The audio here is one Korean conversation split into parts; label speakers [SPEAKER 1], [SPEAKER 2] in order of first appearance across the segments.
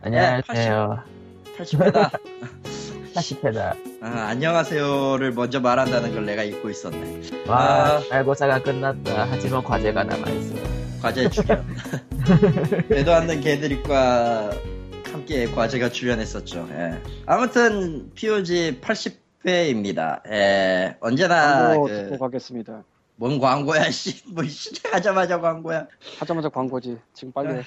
[SPEAKER 1] 안녕하세요.
[SPEAKER 2] 80회다.
[SPEAKER 1] 80회다.
[SPEAKER 2] 아, 안녕하세요를 먼저 말한다는 걸 내가 잊고 있었네.
[SPEAKER 1] 와,
[SPEAKER 2] 아.
[SPEAKER 1] 알고사가 끝났다. 하지만 과제가 남아있어.
[SPEAKER 2] 과제 출연. 되도 않는 개드립과 함께 과제가 출연했었죠. 예. 아무튼 POG 80회입니다. 예. 언제나
[SPEAKER 3] 광고
[SPEAKER 2] 그,
[SPEAKER 3] 듣고 가겠습니다.
[SPEAKER 2] 뭔 광고야, 씨. 뭐 시작하자마자 광고야.
[SPEAKER 3] 하자마자 광고지. 지금 빨리 해.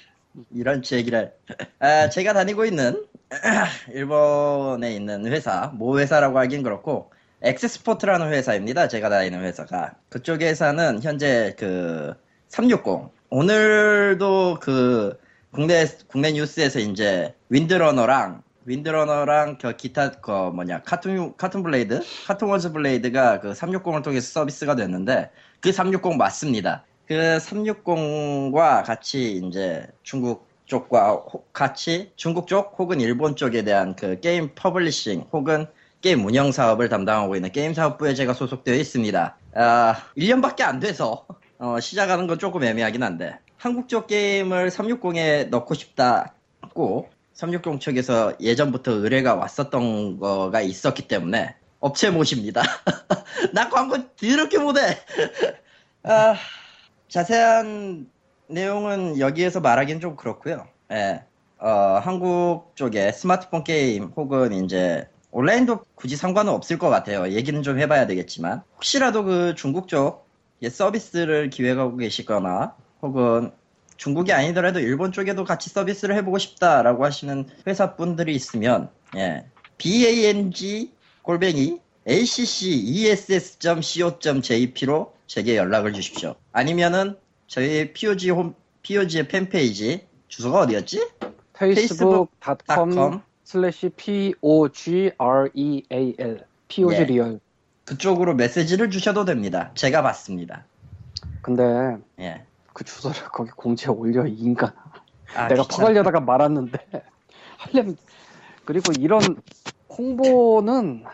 [SPEAKER 2] 이런 얘기를. 아, 제가 다니고 있는 일본에 있는 회사, 모 회사라고 하긴 그렇고 엑스스포트라는 회사입니다. 제가 다니는 회사가 그쪽 회사는 현재 그 360 오늘도 그 국내 국내 뉴스에서 이제 윈드러너랑 윈드러너랑 그 기타 그 뭐냐 카툰 카툰 블레이드 카툰 원스 블레이드가 그 360을 통해서 서비스가 됐는데 그 360 맞습니다. 그 360과 같이 이제 중국 쪽과 호- 같이 중국 쪽 혹은 일본 쪽에 대한 그 게임 publishing 혹은 게임 운영 사업을 담당하고 있는 게임 사업부에 제가 소속되어 있습니다. 아, 1년밖에 안 돼서 어, 시작하는 건 조금 애매하긴 한데 한국 쪽 게임을 360에 넣고 싶다고 360 측에서 예전부터 의뢰가 왔었던 거가 있었기 때문에 업체 모십니다. 나 광고 더럽게 못해. 아, 자세한 내용은 여기에서 말하기는 좀 그렇고요. 예. 어, 한국 쪽에 스마트폰 게임 혹은 이제 온라인도 굳이 상관은 없을 것 같아요. 얘기는 좀 해봐야 되겠지만 혹시라도 그 중국 쪽 서비스를 기획하고 계시거나 혹은 중국이 아니더라도 일본 쪽에도 같이 서비스를 해보고 싶다라고 하시는 회사 분들이 있으면 예. bang 골뱅이 acces.co.jp로 제게 연락을 주십시오. 아니면은 저희 POG 홈 POG의 팬페이지 주소가 어디였지? com
[SPEAKER 3] slash p-o-g-r-e-a-l POG
[SPEAKER 2] 예.
[SPEAKER 3] real.
[SPEAKER 2] 그쪽으로 메시지를 주셔도 됩니다. 제가 받습니다.
[SPEAKER 3] 근데
[SPEAKER 2] 예.
[SPEAKER 3] 그 주소를 거기 공지에 올려 이 인간.
[SPEAKER 2] 아,
[SPEAKER 3] 내가. 퍼가려다가 말았는데 하려면 그리고 이런 홍보는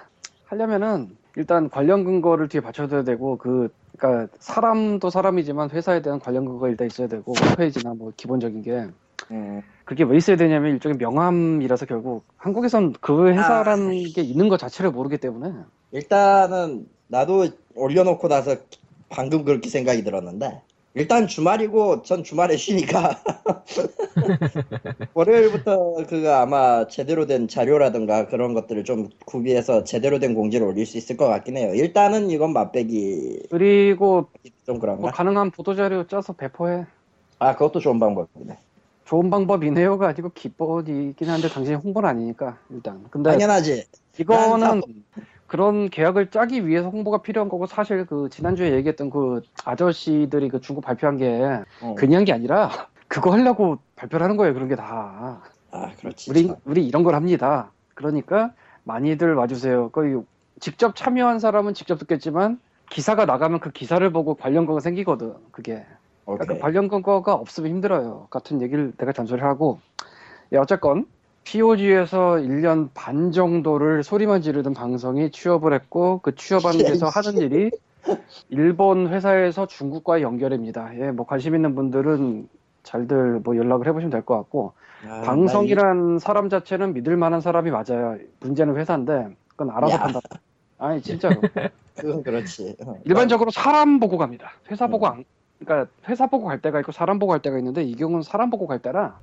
[SPEAKER 3] 하려면은 일단 관련 근거를 뒤에 받쳐줘야 되고 그 그러니까 사람도 사람이지만 회사에 대한 관련 근거가 일단 있어야 되고 홈페이지나 뭐 기본적인 게
[SPEAKER 2] 음,
[SPEAKER 3] 그게 왜 있어야 되냐면 일종의 명함이라서 결국 한국에선 그 회사라는 게 있는 것 자체를 모르기 때문에.
[SPEAKER 2] 일단은 나도 올려놓고 나서 방금 그렇게 생각이 들었는데 일단 주말이고 전 주말에 쉬니까 월요일부터 그 아마 제대로 된 자료라든가 그런 것들을 좀 구비해서 제대로 된 공지를 올릴 수 있을 것 같긴 해요. 일단은 이건 맛배기
[SPEAKER 3] 그리고 좀뭐
[SPEAKER 2] 그런가?
[SPEAKER 3] 가능한 보도 자료 짜서 배포해
[SPEAKER 2] 아 그것도 좋은 방법이네.
[SPEAKER 3] 좋은 방법이네요가 아니고 기본이긴 한데 당신이 홍보는 아니니까 일단 근데
[SPEAKER 2] 당연하지.
[SPEAKER 3] 이거는 그런 계약을 짜기 위해서 홍보가 필요한 거고 사실 그 지난주에 얘기했던 그 아저씨들이 그 중국 발표한 게
[SPEAKER 2] 어.
[SPEAKER 3] 그냥 게 아니라 그거 하려고 발표를 하는 거예요 그런 게 다
[SPEAKER 2] 아 그렇지.
[SPEAKER 3] 우리
[SPEAKER 2] 참.
[SPEAKER 3] 우리 이런 걸 합니다 그러니까 많이들 와주세요 거의 직접 참여한 사람은 직접 듣겠지만 기사가 나가면 그 기사를 보고 관련 거가 생기거든 그게 그러니까 그. 관련 근거가 없으면 힘들어요. 같은 얘기를 내가 잔소리 하고. 예, 어쨌건 POG에서 1년 반 정도를 소리만 지르던 방송이 취업을 했고 그 취업하는 데서 하는 일이 일본 회사에서 중국과의 연결입니다. 예, 뭐 관심 있는 분들은 잘들 뭐 연락을 해보시면 될 것 같고
[SPEAKER 2] 아,
[SPEAKER 3] 방송이란 사람 자체는 믿을 만한 사람이 맞아요. 문제는 회사인데 그건 알아서
[SPEAKER 2] 야.
[SPEAKER 3] 판단. 아니 진짜로.
[SPEAKER 2] 나 이- 그건 그렇지. 어.
[SPEAKER 3] 일반적으로 사람 보고 갑니다. 회사 보고
[SPEAKER 2] 음.
[SPEAKER 3] 안, 그러니까 회사 보고 갈 때가 있고 사람 보고 갈 때가 있는데 이 경우는 사람 보고 갈 때라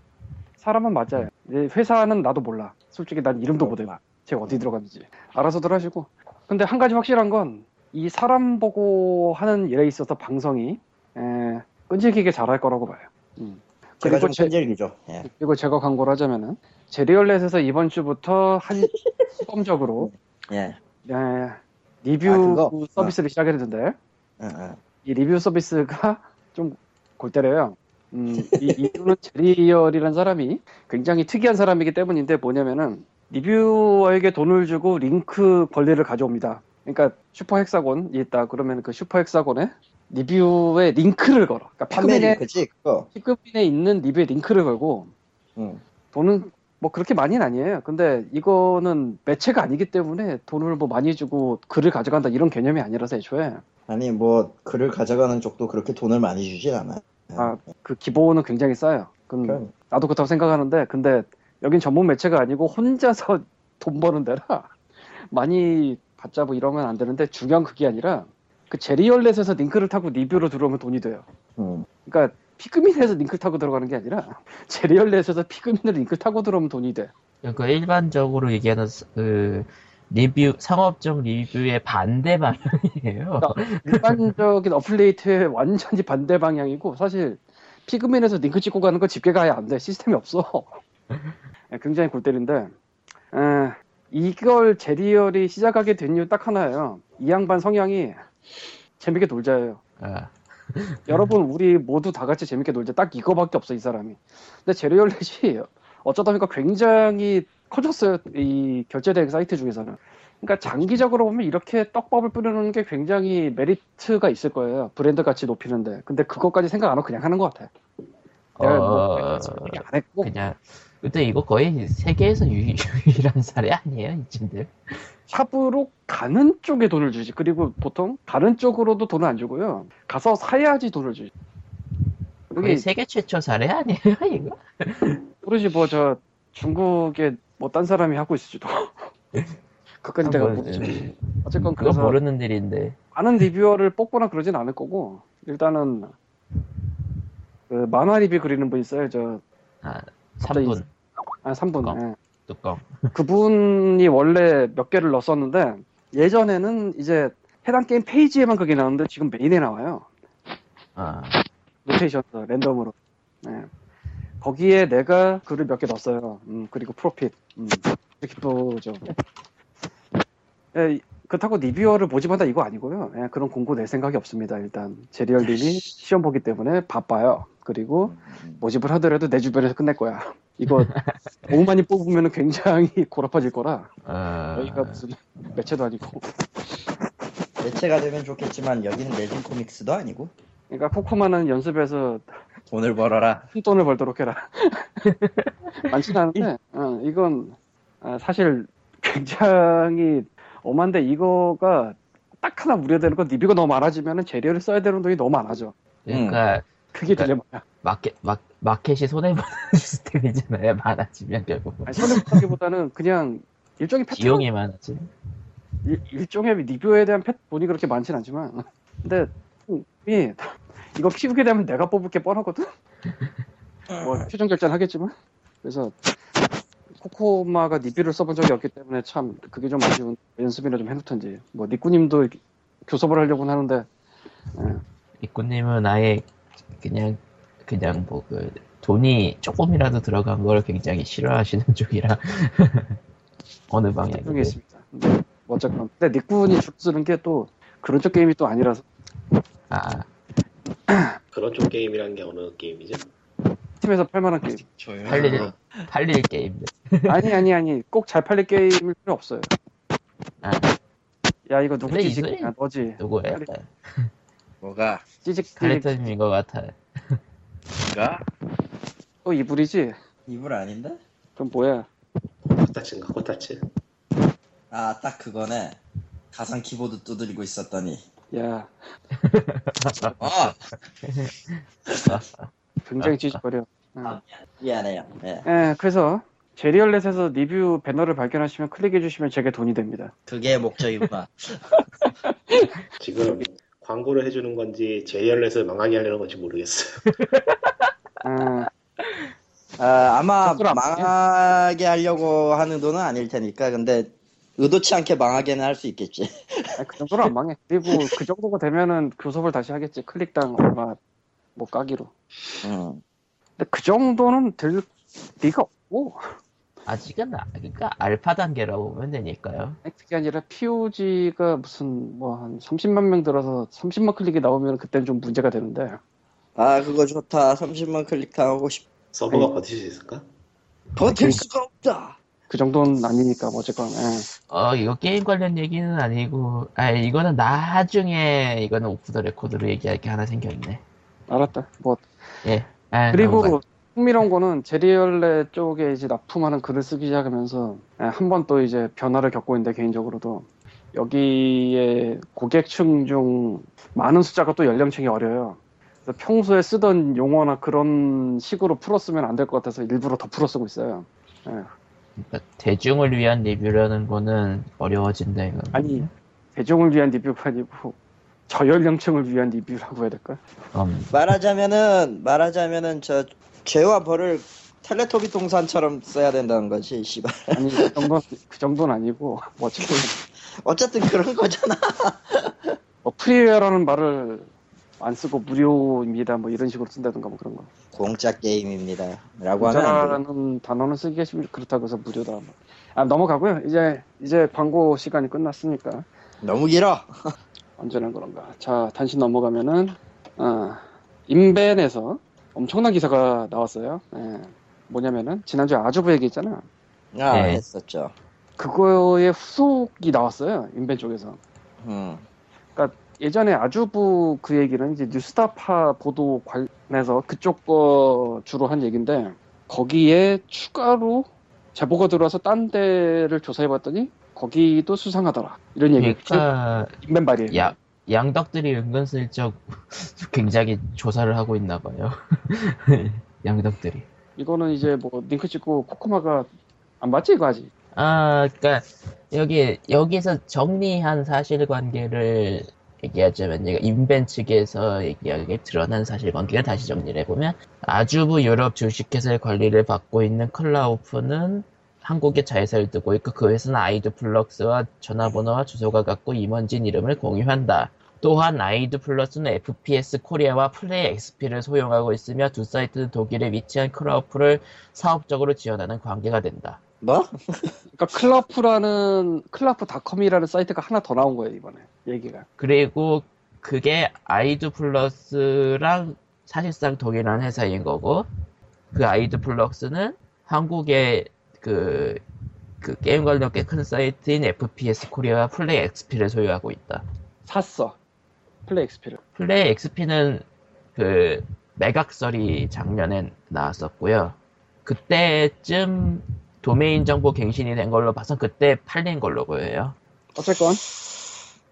[SPEAKER 3] 사람은 맞아요. 회사는 나도 몰라. 솔직히 난 이름도 못 외워. 제가 어디 들어갔는지. 알아서들 하시고. 근데 한 가지 확실한 건 이 사람 보고 하는 일에 있어서 방송이 에, 끈질기게 잘할 거라고 봐요. 음.
[SPEAKER 2] 제가
[SPEAKER 3] 그리고
[SPEAKER 2] 좀
[SPEAKER 3] 제,
[SPEAKER 2] 끈질기죠. 예.
[SPEAKER 3] 그리고 제가 광고를 하자면은 제리얼렛에서 이번 주부터 한 시범적으로
[SPEAKER 2] 예.
[SPEAKER 3] 에, 리뷰
[SPEAKER 2] 아?
[SPEAKER 3] 서비스를 시작했는데
[SPEAKER 2] 응, 응.
[SPEAKER 3] 이 리뷰 서비스가 좀 골 때려요. 음, 이 이유는 제리얼이라는 사람이 굉장히 특이한 사람이기 때문인데 뭐냐면은 리뷰어에게 돈을 주고 링크 권리를 가져옵니다. 그러니까 슈퍼 헥사곤이 있다 그러면 그 슈퍼 헥사곤에 리뷰에 링크를 걸어. 그러니까
[SPEAKER 2] 판매 링크지.
[SPEAKER 3] 피그민에 있는 리뷰에 링크를 걸고
[SPEAKER 2] 응.
[SPEAKER 3] 돈은 뭐 그렇게 많이는 아니에요. 근데 이거는 매체가 아니기 때문에 돈을 뭐 많이 주고 글을 가져간다 이런 개념이 아니라서 애초에
[SPEAKER 2] 아니 뭐 글을 가져가는 쪽도 그렇게 돈을 많이 주진 않아.
[SPEAKER 3] 아, 그 기본은 굉장히 싸요. 그건
[SPEAKER 2] 그럼
[SPEAKER 3] 나도 그렇다고 생각하는데 근데 여긴 전문 매체가 아니고 혼자서 돈 버는 데라 많이 받자 뭐 이러면 안 되는데 중요한 그게 아니라 그 제리얼렛에서 링크를 타고 리뷰로 들어오면 돈이 돼요.
[SPEAKER 2] 음.
[SPEAKER 3] 그러니까 피그민에서 링크를 타고 들어가는 게 아니라 제리얼렛에서 피그민을 링크를 타고 들어오면 돈이 돼.
[SPEAKER 1] 그 일반적으로 얘기하는 스- 그 리뷰 상업적 리뷰의 반대 방향이에요.
[SPEAKER 3] 일반적인 affiliate의 완전히 반대 방향이고 사실 피그민에서 링크 찍고 가는 거 집계가 아예 안 돼. 시스템이 없어. 예, 굉장히 골 때린데 에, 이걸 제리얼이 시작하게 된 이유 딱 하나예요. 이 양반 성향이 재밌게 놀자예요.
[SPEAKER 1] 아,
[SPEAKER 3] 여러분 우리 모두 다 같이 재밌게 놀자. 딱 이거밖에 없어 이 사람이. 근데 제리얼렛이 어쩌다 보니까 굉장히 커졌어요. 이 결제 대행 사이트 중에서는. 그러니까 장기적으로 보면 이렇게 떡밥을 뿌려놓는 게 굉장히 메리트가 있을 거예요. 브랜드 가치 높이는데. 근데 그것까지 생각 안 하고 그냥 하는 것 같아. 내가 뭐
[SPEAKER 1] 어,
[SPEAKER 3] 얘기 안 했고
[SPEAKER 1] 그냥 근데 이거 거의 세계에서 유, 유일한 사례 아니에요, 이친들?
[SPEAKER 3] 샵으로 가는 쪽에 돈을 주지. 그리고 보통 가는 쪽으로도 돈을 안 주고요. 가서 사야지 돈을 주지. 여기
[SPEAKER 1] 세계 최초 사례 아니에요, 이거?
[SPEAKER 3] 모르지 뭐 저 중국에 뭐 딴 사람이 하고 있을지도. 그까지 내가
[SPEAKER 1] 뭐,
[SPEAKER 3] 모르지.
[SPEAKER 1] 음,
[SPEAKER 3] 어쨌건
[SPEAKER 1] 그거 모르는 일인데.
[SPEAKER 3] 많은 리뷰어를 뽑거나 그러진 않을 거고 일단은 그 만화 리뷰 그리는 분 있어요. 저
[SPEAKER 1] 아,
[SPEAKER 3] 갑자기
[SPEAKER 1] 3분
[SPEAKER 3] 아, 3분.
[SPEAKER 1] 뚜껑. 뚜껑.
[SPEAKER 3] 그분이 원래 몇 개를 넣었었는데 예전에는 이제 해당 게임 페이지에만 그게 나오는데 지금 메인에 나와요.
[SPEAKER 1] 아,
[SPEAKER 3] 로테이션 랜덤으로. 네. 거기에 내가 글을 몇 개 넣었어요. 음, 그리고 profit. 음, 이렇게 또죠. 예, 그렇다고 리뷰어를 모집한다 이거 아니고요. 예, 그런 공고 낼 생각이 없습니다. 일단 제리얼님이 시험 보기 때문에 바빠요. 그리고 모집을 하더라도 내 주변에서 끝낼 거야. 이거 너무 많이 뽑으면 굉장히 고라파질 거라.
[SPEAKER 1] 어,
[SPEAKER 3] 여기가 무슨 매체도 아니고.
[SPEAKER 2] 매체가 되면 좋겠지만 여기는 레진 코믹스도 아니고
[SPEAKER 3] 그러니까 코코마는 연습해서
[SPEAKER 2] 돈을 벌어라.
[SPEAKER 3] 큰 돈을 벌도록 해라. 많지는 않은데, 어, 이건 아, 사실 굉장히 엄한데 이거가 딱 하나 우려되는 건 리뷰가 너무 많아지면 재료를 써야 되는 돈이 너무 많아져.
[SPEAKER 1] 그러니까
[SPEAKER 3] 그게
[SPEAKER 1] 그러니까-
[SPEAKER 3] 딜레마야.
[SPEAKER 1] 마켓 마, 마켓이 손해 보는 시스템이잖아요. 많아지면 결국
[SPEAKER 3] 아니, 손해보기보다는 그냥 일종의 패턴,
[SPEAKER 1] 비용이 많아지.
[SPEAKER 3] 일, 일종의 리뷰에 대한 패, 돈이 그렇게 많진 않지만, 근데 이 이거 키우게 되면 내가 뽑을 게 뻔하거든. 뭐 최종 결제는 하겠지만, 그래서 코코마가 리뷰를 써본 적이 없기 때문에 참 그게 좀 아쉬운 연습이나 좀 해놓던지. 뭐 니꾸님도 교섭을 하려고는 하는데, 예.
[SPEAKER 1] 이꾸님은 아예 그냥 그냥 뭐 그 돈이 조금이라도 들어간 걸 굉장히 싫어하시는 쪽이라 어느 방향이든
[SPEAKER 3] 있습니다. 근데 뭐 어쨌건 근데 니꾼이 주로 쓰는 게 또 그런 쪽 게임이 또 아니라서
[SPEAKER 1] 아
[SPEAKER 4] 그런 쪽 게임이라는 게 어느 게임이죠?
[SPEAKER 3] 팀에서 팔만한 게임.
[SPEAKER 2] 조용히.
[SPEAKER 1] 팔릴 팔릴 게임들.
[SPEAKER 3] 아니 아니 아니 꼭 잘 팔릴 게임일 필요 없어요.
[SPEAKER 1] 아
[SPEAKER 3] 야 이거 누구지?
[SPEAKER 1] 이소리-
[SPEAKER 3] 야, 너지.
[SPEAKER 1] 누구예요?
[SPEAKER 3] 칼리-
[SPEAKER 2] 뭐가
[SPEAKER 3] 찌직
[SPEAKER 1] 칼리터님인 것 같아요.
[SPEAKER 2] 뭐가
[SPEAKER 3] 또 이불이지?
[SPEAKER 2] 이불 아닌데?
[SPEAKER 3] 그럼 뭐야?
[SPEAKER 4] 코타츠인가 코타츠
[SPEAKER 2] 아 딱 그거네. 가상 키보드 두드리고 있었더니
[SPEAKER 3] 야
[SPEAKER 2] 아
[SPEAKER 3] 굉장히 찌직거려.
[SPEAKER 2] 아, 미안해요. 예.
[SPEAKER 3] 예, 그래서 제리얼렛에서 리뷰 배너를 발견하시면 클릭해 주시면 제게 돈이 됩니다.
[SPEAKER 2] 그게 목적이구나.
[SPEAKER 4] 지금 광고를 해주는 건지 제이얼렛을 망하게 하려는 건지 모르겠어요
[SPEAKER 3] 아,
[SPEAKER 2] 아, 아마 망하게 하려고 하는 돈은 아닐 테니까 근데 의도치 않게 망하게는 할 수 있겠지.
[SPEAKER 3] 아니, 그 정도는 안 망해. 그리고 그 정도가 되면은 교섭을 다시 하겠지. 클릭당 얼마 뭐 까기로.
[SPEAKER 2] 음.
[SPEAKER 3] 근데 그 정도는 될 리가 없고
[SPEAKER 1] 아직은 아- 그러니까 알파 단계라고 보면 되니까요.
[SPEAKER 3] 아니, 그게 아니라 POG가 무슨 뭐 한 30만 명 들어서 30만 클릭이 나오면 그때는 좀 문제가 되는데
[SPEAKER 2] 아 그거 좋다. 30만 클릭하고 싶.
[SPEAKER 4] 서버가
[SPEAKER 3] 아니.
[SPEAKER 4] 버틸 수 있을까?
[SPEAKER 2] 버틸 수가 없다.
[SPEAKER 3] 그 정도는 아니니까 뭐 어쨌건 예.
[SPEAKER 1] 어 이거 게임 관련 얘기는 아니고 아 이거는 나중에 이거는 off the record로 얘기할 게 하나 생겨있네.
[SPEAKER 3] 알았다. 뭐
[SPEAKER 1] 예. 아.
[SPEAKER 3] 그리고 흥미로운 거는 제리얼레 쪽에 이제 납품하는 글을 쓰기 시작하면서 한 번 또 이제 변화를 겪고 있는데 개인적으로도 여기에 고객층 중 많은 숫자가 또 연령층이 어려요. 그래서 평소에 쓰던 용어나 그런 식으로 풀었으면 안 될 것 같아서 일부러 더 풀어 쓰고 있어요.
[SPEAKER 1] 그러니까 대중을 위한 리뷰라는 거는 어려워진다 이거.
[SPEAKER 3] 아니 대중을 위한 리뷰가 아니고 저연령층을 위한 리뷰라고 해야 될까?
[SPEAKER 1] 음,
[SPEAKER 2] 말하자면은 말하자면은 저 죄와 벌을 텔레토비 동산처럼 써야 된다는 거지 씨발
[SPEAKER 3] 아니 그 정도 그 정도는 아니고 뭐 어쨌든
[SPEAKER 2] 어쨌든 그런 거잖아
[SPEAKER 3] 뭐 프리웨어라는 말을 안 쓰고 무료입니다 뭐 이런 식으로 쓴다든가 뭐 그런 거.
[SPEAKER 2] 공짜 게임입니다 라고 하면 돼.
[SPEAKER 3] 공짜라는 단어는 쓰기가 좀 그렇다고 해서 무료다. 뭐. 아 넘어가고요. 이제 이제 광고 시간이 끝났으니까
[SPEAKER 2] 너무 길어
[SPEAKER 3] 언제나 그런가. 자 단신 넘어가면은 어, 인벤에서 엄청난 기사가 나왔어요. 예. 뭐냐면은 지난주에 아주부 얘기 했잖아.
[SPEAKER 2] 아
[SPEAKER 1] 네.
[SPEAKER 2] 했었죠
[SPEAKER 3] 그거의 후속이 나왔어요. 인벤 쪽에서.
[SPEAKER 2] 음.
[SPEAKER 3] 예전에 아주부 그 얘기는 이제 뉴스타파 보도 관련해서 그쪽 거 주로 한 얘기인데 거기에 추가로 제보가 들어와서 딴 데를 조사해봤더니 거기도 수상하더라 이런 얘기
[SPEAKER 1] 그러니까
[SPEAKER 3] 인벤 발이에요.
[SPEAKER 1] 야, 양덕들이 은근슬쩍 굉장히 조사를 하고 있나 봐요. 양덕들이.
[SPEAKER 3] 이거는 이제 뭐 링크 찍고 코코마가 안 봤지 이거 아직.
[SPEAKER 1] 아, 그러니까 여기 여기서 정리한 사실관계를 얘기하자면 얘가 인벤 측에서 얘기하게 드러난 사실관계를 다시 정리를 해보면 아주부 유럽 주식회사의 관리를 받고 있는 클라우프는 한국에 자회사를 두고 있고 그 회사는 아이드 플럭스와 전화번호와 주소가 같고 임원진 이름을 공유한다. 또한 아이드 플러스는 FPS 코리아와 플레이 XP를 소용하고 있으며 두 사이트는 독일에 위치한 클라우프를 사업적으로 지원하는 관계가 된다.
[SPEAKER 2] 뭐?
[SPEAKER 3] 그러니까 클라프라는 클라프.com이라는 사이트가 하나 더 나온 거예요 이번에 얘기가.
[SPEAKER 1] 그리고 그게 아이드 플러스랑 사실상 동일한 회사인 거고 그 아이드 플러스는 한국의 그, 그 게임 관련 꽤 큰 사이트인 FPS 코리아와 플레이 XP를 소유하고 있다.
[SPEAKER 3] 샀어 플레이 XP를.
[SPEAKER 1] 플레이 XP는 그 매각설이 작년에 나왔었고요. 그때쯤 도메인 정보 갱신이 된 걸로 봐서 그때 팔린 걸로 보여요.
[SPEAKER 3] 어쨌건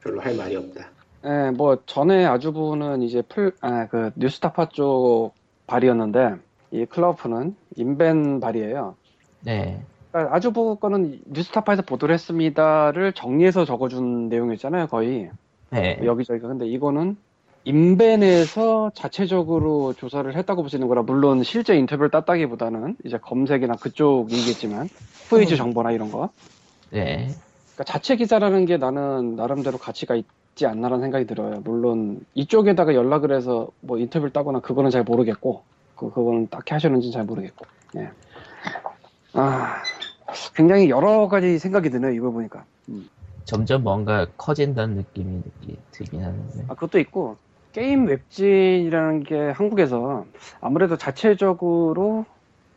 [SPEAKER 4] 별로 할 말이 없다.
[SPEAKER 3] 예, 뭐 전에 아주부는 이제 풀, 아, 그 뉴스타파 쪽 발이었는데 이 클라우프는 인벤 발이에요.
[SPEAKER 1] 네.
[SPEAKER 3] 그러니까 아주부 거는 뉴스타파에서 보도를 했습니다를 정리해서 적어준 내용이었잖아요, 거의
[SPEAKER 1] 네.
[SPEAKER 3] 여기저기가. 근데 이거는 인벤에서 자체적으로 조사를 했다고 보시는 거라 물론 실제 인터뷰를 땄다기보다는 이제 검색이나 그쪽이겠지만 후이즈 정보나 이런 거.
[SPEAKER 1] 네.
[SPEAKER 3] 그러니까 자체 기사라는 게 나는 나름대로 가치가 있지 않나라는 생각이 들어요. 물론 이쪽에다가 연락을 해서 뭐 인터뷰를 따거나 그거는 잘 모르겠고, 그, 그거는 딱히 하셨는지는 잘 모르겠고. 예. 아, 굉장히 여러 가지 생각이 드네요, 이걸 보니까.
[SPEAKER 1] 점점 뭔가 커진다는 느낌이 느끼, 들긴 하는데.
[SPEAKER 3] 아, 그것도 있고, 게임 웹진이라는 게 한국에서 아무래도 자체적으로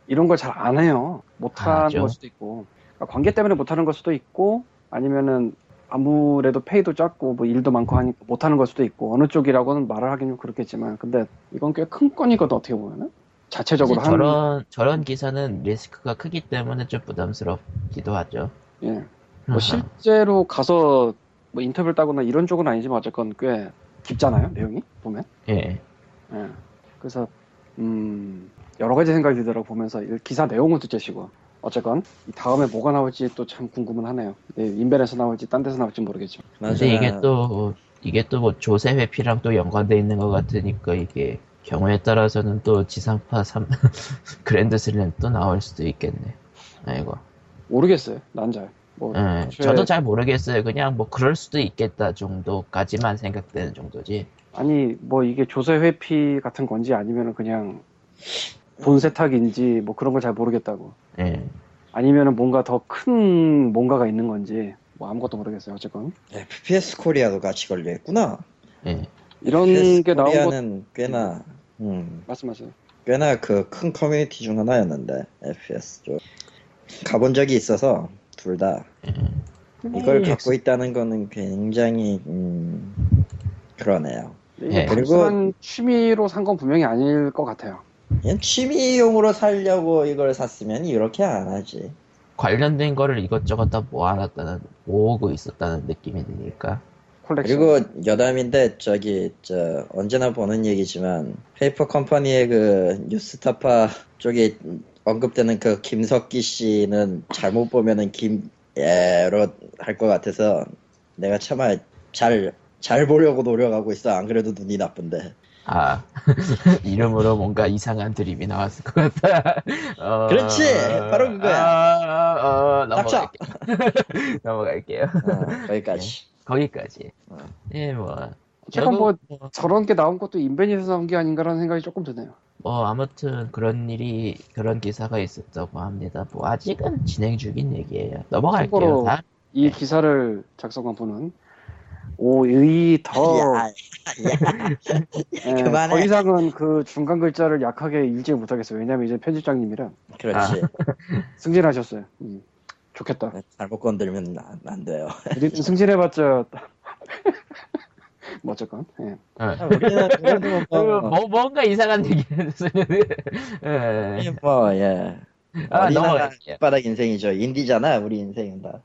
[SPEAKER 3] 이런 걸 잘 안 해요.
[SPEAKER 1] 안
[SPEAKER 3] 못하는
[SPEAKER 1] 하죠.
[SPEAKER 3] 걸 수도 있고, 그러니까 관계 때문에 못하는 걸 수도 있고, 아니면은 아무래도 페이도 작고 뭐 일도 많고 하니까 못하는 걸 수도 있고 어느 쪽이라고는 말을 하긴 좀 그렇겠지만 근데 이건 꽤 큰 건이거든 어떻게 보면은 자체적으로 하는
[SPEAKER 1] 저런 저런 기사는 리스크가 크기 때문에 좀 부담스럽기도 하죠.
[SPEAKER 3] 예. 뭐 실제로 가서 뭐 인터뷰를 따거나 이런 쪽은 아니지만 어쨌건 꽤 깊잖아요 내용이 보면
[SPEAKER 1] 예.
[SPEAKER 3] 예. 그래서 음 여러 가지 생각이 들더라고 보면서 이 기사 내용은 둘째시고 어쨌건 이 다음에 뭐가 나올지 또 참 궁금은 하네요 네, 인벤에서 나올지 딴 데서 나올지 모르겠지만
[SPEAKER 1] 근데 이게 또 이게 또 뭐 조세 회피랑 또 연관돼 있는 것 같으니까 이게 경우에 따라서는 또 지상파 3 그랜드 슬램 또 나올 수도 있겠네. 아이고.
[SPEAKER 3] 모르겠어요 난 잘 뭐
[SPEAKER 1] 예,
[SPEAKER 3] 애초에
[SPEAKER 1] 저도 잘 모르겠어요. 그냥 뭐 그럴 수도 있겠다 정도까지만 생각되는 정도지.
[SPEAKER 3] 아니 뭐 이게 조세 회피 같은 건지 아니면은 그냥 돈 세탁인지 뭐 그런 걸 잘 모르겠다고
[SPEAKER 1] 예.
[SPEAKER 3] 아니면은 뭔가 더 큰 뭔가가 있는 건지 뭐 아무것도 모르겠어요 어쨌건
[SPEAKER 2] FPS 코리아도 같이 걸려 있구나
[SPEAKER 1] 예.
[SPEAKER 3] 이런
[SPEAKER 2] FPS
[SPEAKER 3] 게 나온 것
[SPEAKER 2] 꽤나 음,
[SPEAKER 3] 말씀하세요
[SPEAKER 2] 꽤나 그 큰 커뮤니티 중 하나였는데 FPS 쪽 가본 적이 있어서 둘다 이걸
[SPEAKER 1] 예.
[SPEAKER 2] 갖고 있다는 거는 굉장히 음, 그러네요.
[SPEAKER 3] 이게
[SPEAKER 1] 예.
[SPEAKER 2] 그리고-
[SPEAKER 3] 취미로 산 건 분명히 아닐 것 같아요
[SPEAKER 2] 그냥 취미용으로 살려고 이걸 샀으면 이렇게 안 하지.
[SPEAKER 1] 관련된 거를 이것저것 다 모아놨다는 모으고 있었다는 느낌이 드니까.
[SPEAKER 3] 콜렉션
[SPEAKER 2] 그리고 여담인데 저기 저 언제나 보는 얘기지만 페이퍼 컴퍼니의 그 뉴스타파 쪽에 언급되는 그 김석기 씨는 잘못 보면은 김예로 할 것 같아서 내가 차마 잘, 잘 보려고 노력하고 있어. 안 그래도 눈이 나쁜데.
[SPEAKER 1] 아 이름으로 뭔가 이상한 드립이 나왔을 것 같다. 어,
[SPEAKER 2] 그렇지! 바로 그거야.
[SPEAKER 1] 아, 어,
[SPEAKER 2] 닥쳐!
[SPEAKER 1] 넘어갈게요. 넘어갈게요.
[SPEAKER 2] 어, 거기까지.
[SPEAKER 1] 거기까지.
[SPEAKER 2] 어.
[SPEAKER 1] 예, 뭐.
[SPEAKER 3] 어쨌건 뭐
[SPEAKER 1] 결국
[SPEAKER 3] 저런 게 나온 것도 인벤에서 나온 게 아닌가라는 생각이 조금 드네요.
[SPEAKER 1] 뭐 아무튼 그런 일이 그런 기사가 있었다고 합니다. 뭐 아직은 진행 중인 얘기예요. 넘어갈게요.
[SPEAKER 3] 참고로
[SPEAKER 1] 다.
[SPEAKER 3] 이 기사를 작성한 분은 오의 더
[SPEAKER 2] 야,
[SPEAKER 3] 예,
[SPEAKER 2] 그만해.
[SPEAKER 3] 더 이상은 그 중간 글자를 약하게 읽지 못하겠어요. 왜냐면 이제 편집장님이라
[SPEAKER 2] 그렇지.
[SPEAKER 3] 승진하셨어요. 음, 좋겠다.
[SPEAKER 2] 잘못 건들면 안, 안 돼요.
[SPEAKER 3] 승진해봤자 뭐 어쨌건 예.
[SPEAKER 1] 어.
[SPEAKER 2] 우리는, 뭐,
[SPEAKER 1] 뭐, 뭔가 이상한 얘기를 예.
[SPEAKER 2] 뭐, 예.
[SPEAKER 1] 아, 넘어갈게요.
[SPEAKER 2] 바닥 인생이죠. 인디잖아, 우리 인생은 다.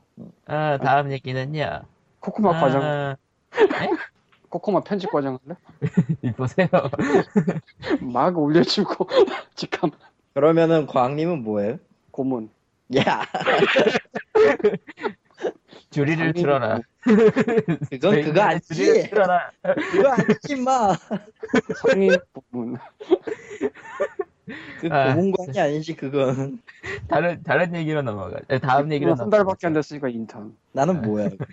[SPEAKER 1] 아, 다음 얘기는요.
[SPEAKER 3] 코코마 과정,
[SPEAKER 1] 아,
[SPEAKER 3] 코코마 편집 과정 할래?
[SPEAKER 1] 보세요.
[SPEAKER 3] 막 올려주고 직함
[SPEAKER 2] 그러면은 광님은 뭐예요?
[SPEAKER 3] 고문.
[SPEAKER 2] 야,
[SPEAKER 1] 주리를 틀어라.
[SPEAKER 2] 그건 그거
[SPEAKER 1] 주리를
[SPEAKER 2] 아니지.
[SPEAKER 1] 틀어라.
[SPEAKER 2] 그거 아니지, 마.
[SPEAKER 3] 성인 고문.
[SPEAKER 2] 그
[SPEAKER 1] 아.
[SPEAKER 2] 고문관이 아니지, 그건.
[SPEAKER 1] 다른 다른 얘기로 넘어가. 에, 다음 얘기로
[SPEAKER 3] 한 달밖에 안 됐으니까 인턴.
[SPEAKER 2] 나는 뭐야, 그거.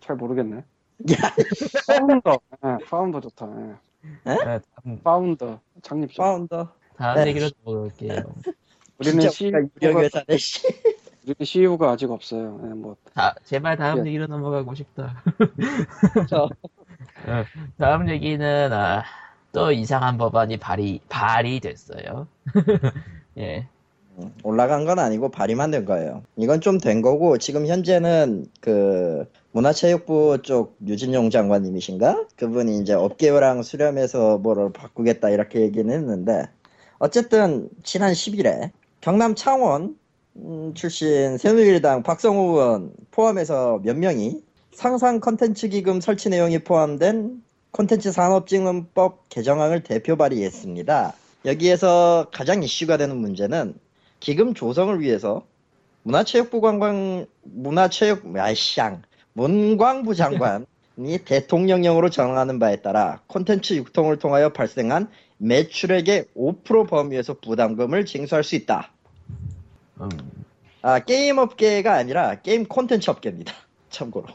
[SPEAKER 3] 잘 모르겠네.
[SPEAKER 2] 야,
[SPEAKER 3] founder. 예, founder 좋다. 예.
[SPEAKER 1] 에, 다음,
[SPEAKER 3] founder 창립자.
[SPEAKER 2] founder.
[SPEAKER 1] 다음
[SPEAKER 2] 네.
[SPEAKER 1] 얘기로 넘어갈게요.
[SPEAKER 3] 우리는 CEO가
[SPEAKER 2] 유력 회사네, 씨.
[SPEAKER 3] 우리는 CEO가 아직 없어요. 예, 뭐
[SPEAKER 1] 다, 제발 다음
[SPEAKER 3] 예.
[SPEAKER 1] 얘기로 넘어가고 싶다.
[SPEAKER 2] 저,
[SPEAKER 1] 어, 다음 얘기는 아, 또 이상한 법안이 발의 발의 됐어요. 예.
[SPEAKER 2] 올라간 건 아니고 발의만 된 거예요. 이건 좀 된 거고 지금 현재는 그 문화체육부 쪽 유진용 장관님이신가? 그분이 이제 업계랑 수렴해서 뭐를 바꾸겠다 이렇게 얘기는 했는데 어쨌든 지난 10일에 경남 창원 음, 출신 새누리당 박성호 의원 포함해서 몇 명이 상상 컨텐츠 기금 설치 내용이 포함된 콘텐츠 산업진흥법 개정안을 대표 발의했습니다. 여기에서 가장 이슈가 되는 문제는 기금 조성을 위해서 문화체육부 관광 문화체육 아이샹 문광부 장관이 대통령령으로 정하는 바에 따라 콘텐츠 유통을 통하여 발생한 매출액의 5% 범위에서 부담금을 징수할 수 있다.
[SPEAKER 1] 음,
[SPEAKER 2] 아 게임 업계가 아니라 게임 콘텐츠 업계입니다. 참고로.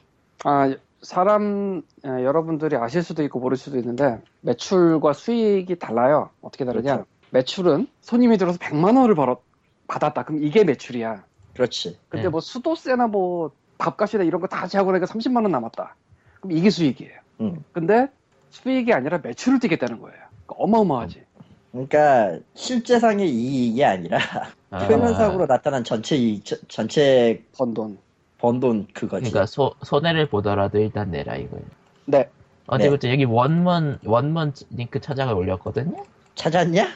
[SPEAKER 3] 아, 사람, 예, 여러분들이 아실 수도 있고 모를 수도 있는데, 매출과 수익이 달라요. 어떻게 다르냐?
[SPEAKER 2] 그렇죠.
[SPEAKER 3] 매출은 손님이 들어서 100만 원을 벌었, 받았다. 그럼 이게 매출이야.
[SPEAKER 2] 그렇지.
[SPEAKER 3] 근데
[SPEAKER 1] 네.
[SPEAKER 3] 뭐 수도세나 뭐 밥값이나 이런 거 다 제하고 나니까 30만 원 남았다. 그럼 이게 수익이에요.
[SPEAKER 2] 음.
[SPEAKER 3] 근데 수익이 아니라 매출을 띄겠다는 거예요. 그러니까 어마어마하지.
[SPEAKER 2] 그러니까 실제상의 이익이 아니라
[SPEAKER 1] 아,
[SPEAKER 2] 표면상으로 나타난 전체 이익, 저- 전체
[SPEAKER 3] 번 돈.
[SPEAKER 2] 번돈 그거지.
[SPEAKER 1] 그러니까 소, 손해를 보더라도 일단 내라 이거예요.
[SPEAKER 3] 네.
[SPEAKER 1] 어제부터 여기 원문 원문 링크 찾아가 올렸거든요.
[SPEAKER 2] 찾았냐?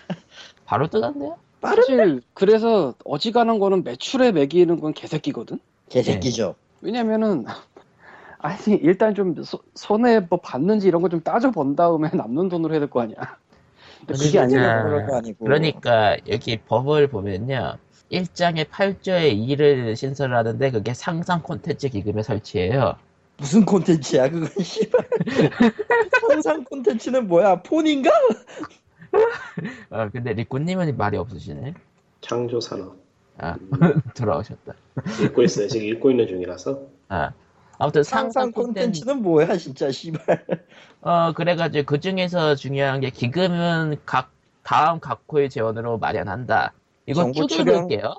[SPEAKER 1] 바로 뜨던데요?
[SPEAKER 3] 사실 그래서 어지간한 거는 매출에 매기는 건 개새끼거든.
[SPEAKER 2] 개새끼죠.
[SPEAKER 3] 왜냐면은 아니 일단 좀 소- 손해 뭐 받는지 이런 거 좀 따져 본 다음에 남는 돈으로 해야 될 거 아니야. 그게 아니라
[SPEAKER 2] 그런 거 아니고.
[SPEAKER 1] 그러니까 여기 법을 보면요. 1장에 8조의 2를 신설하는데 그게 상상 콘텐츠 기금의 설치예요.
[SPEAKER 2] 무슨 콘텐츠야 그건 씨발. 상상 콘텐츠는 뭐야? 폰인가?
[SPEAKER 1] 아, 근데 리꾸님은 말이 없으시네.
[SPEAKER 4] 창조 산업
[SPEAKER 1] 아, 돌아오셨다.
[SPEAKER 4] 읽고 있어요. 지금 읽고 있는 중이라서
[SPEAKER 1] 아, 아무튼
[SPEAKER 2] 상상
[SPEAKER 1] 상상 콘텐츠,
[SPEAKER 2] 콘텐츠는 뭐야 진짜 씨발.
[SPEAKER 1] 어, 그래가지고 그 중에서 중요한 게 기금은 각, 다음 각호의 재원으로 마련한다. 이거 쭉
[SPEAKER 2] 출연-
[SPEAKER 1] 읽을게요.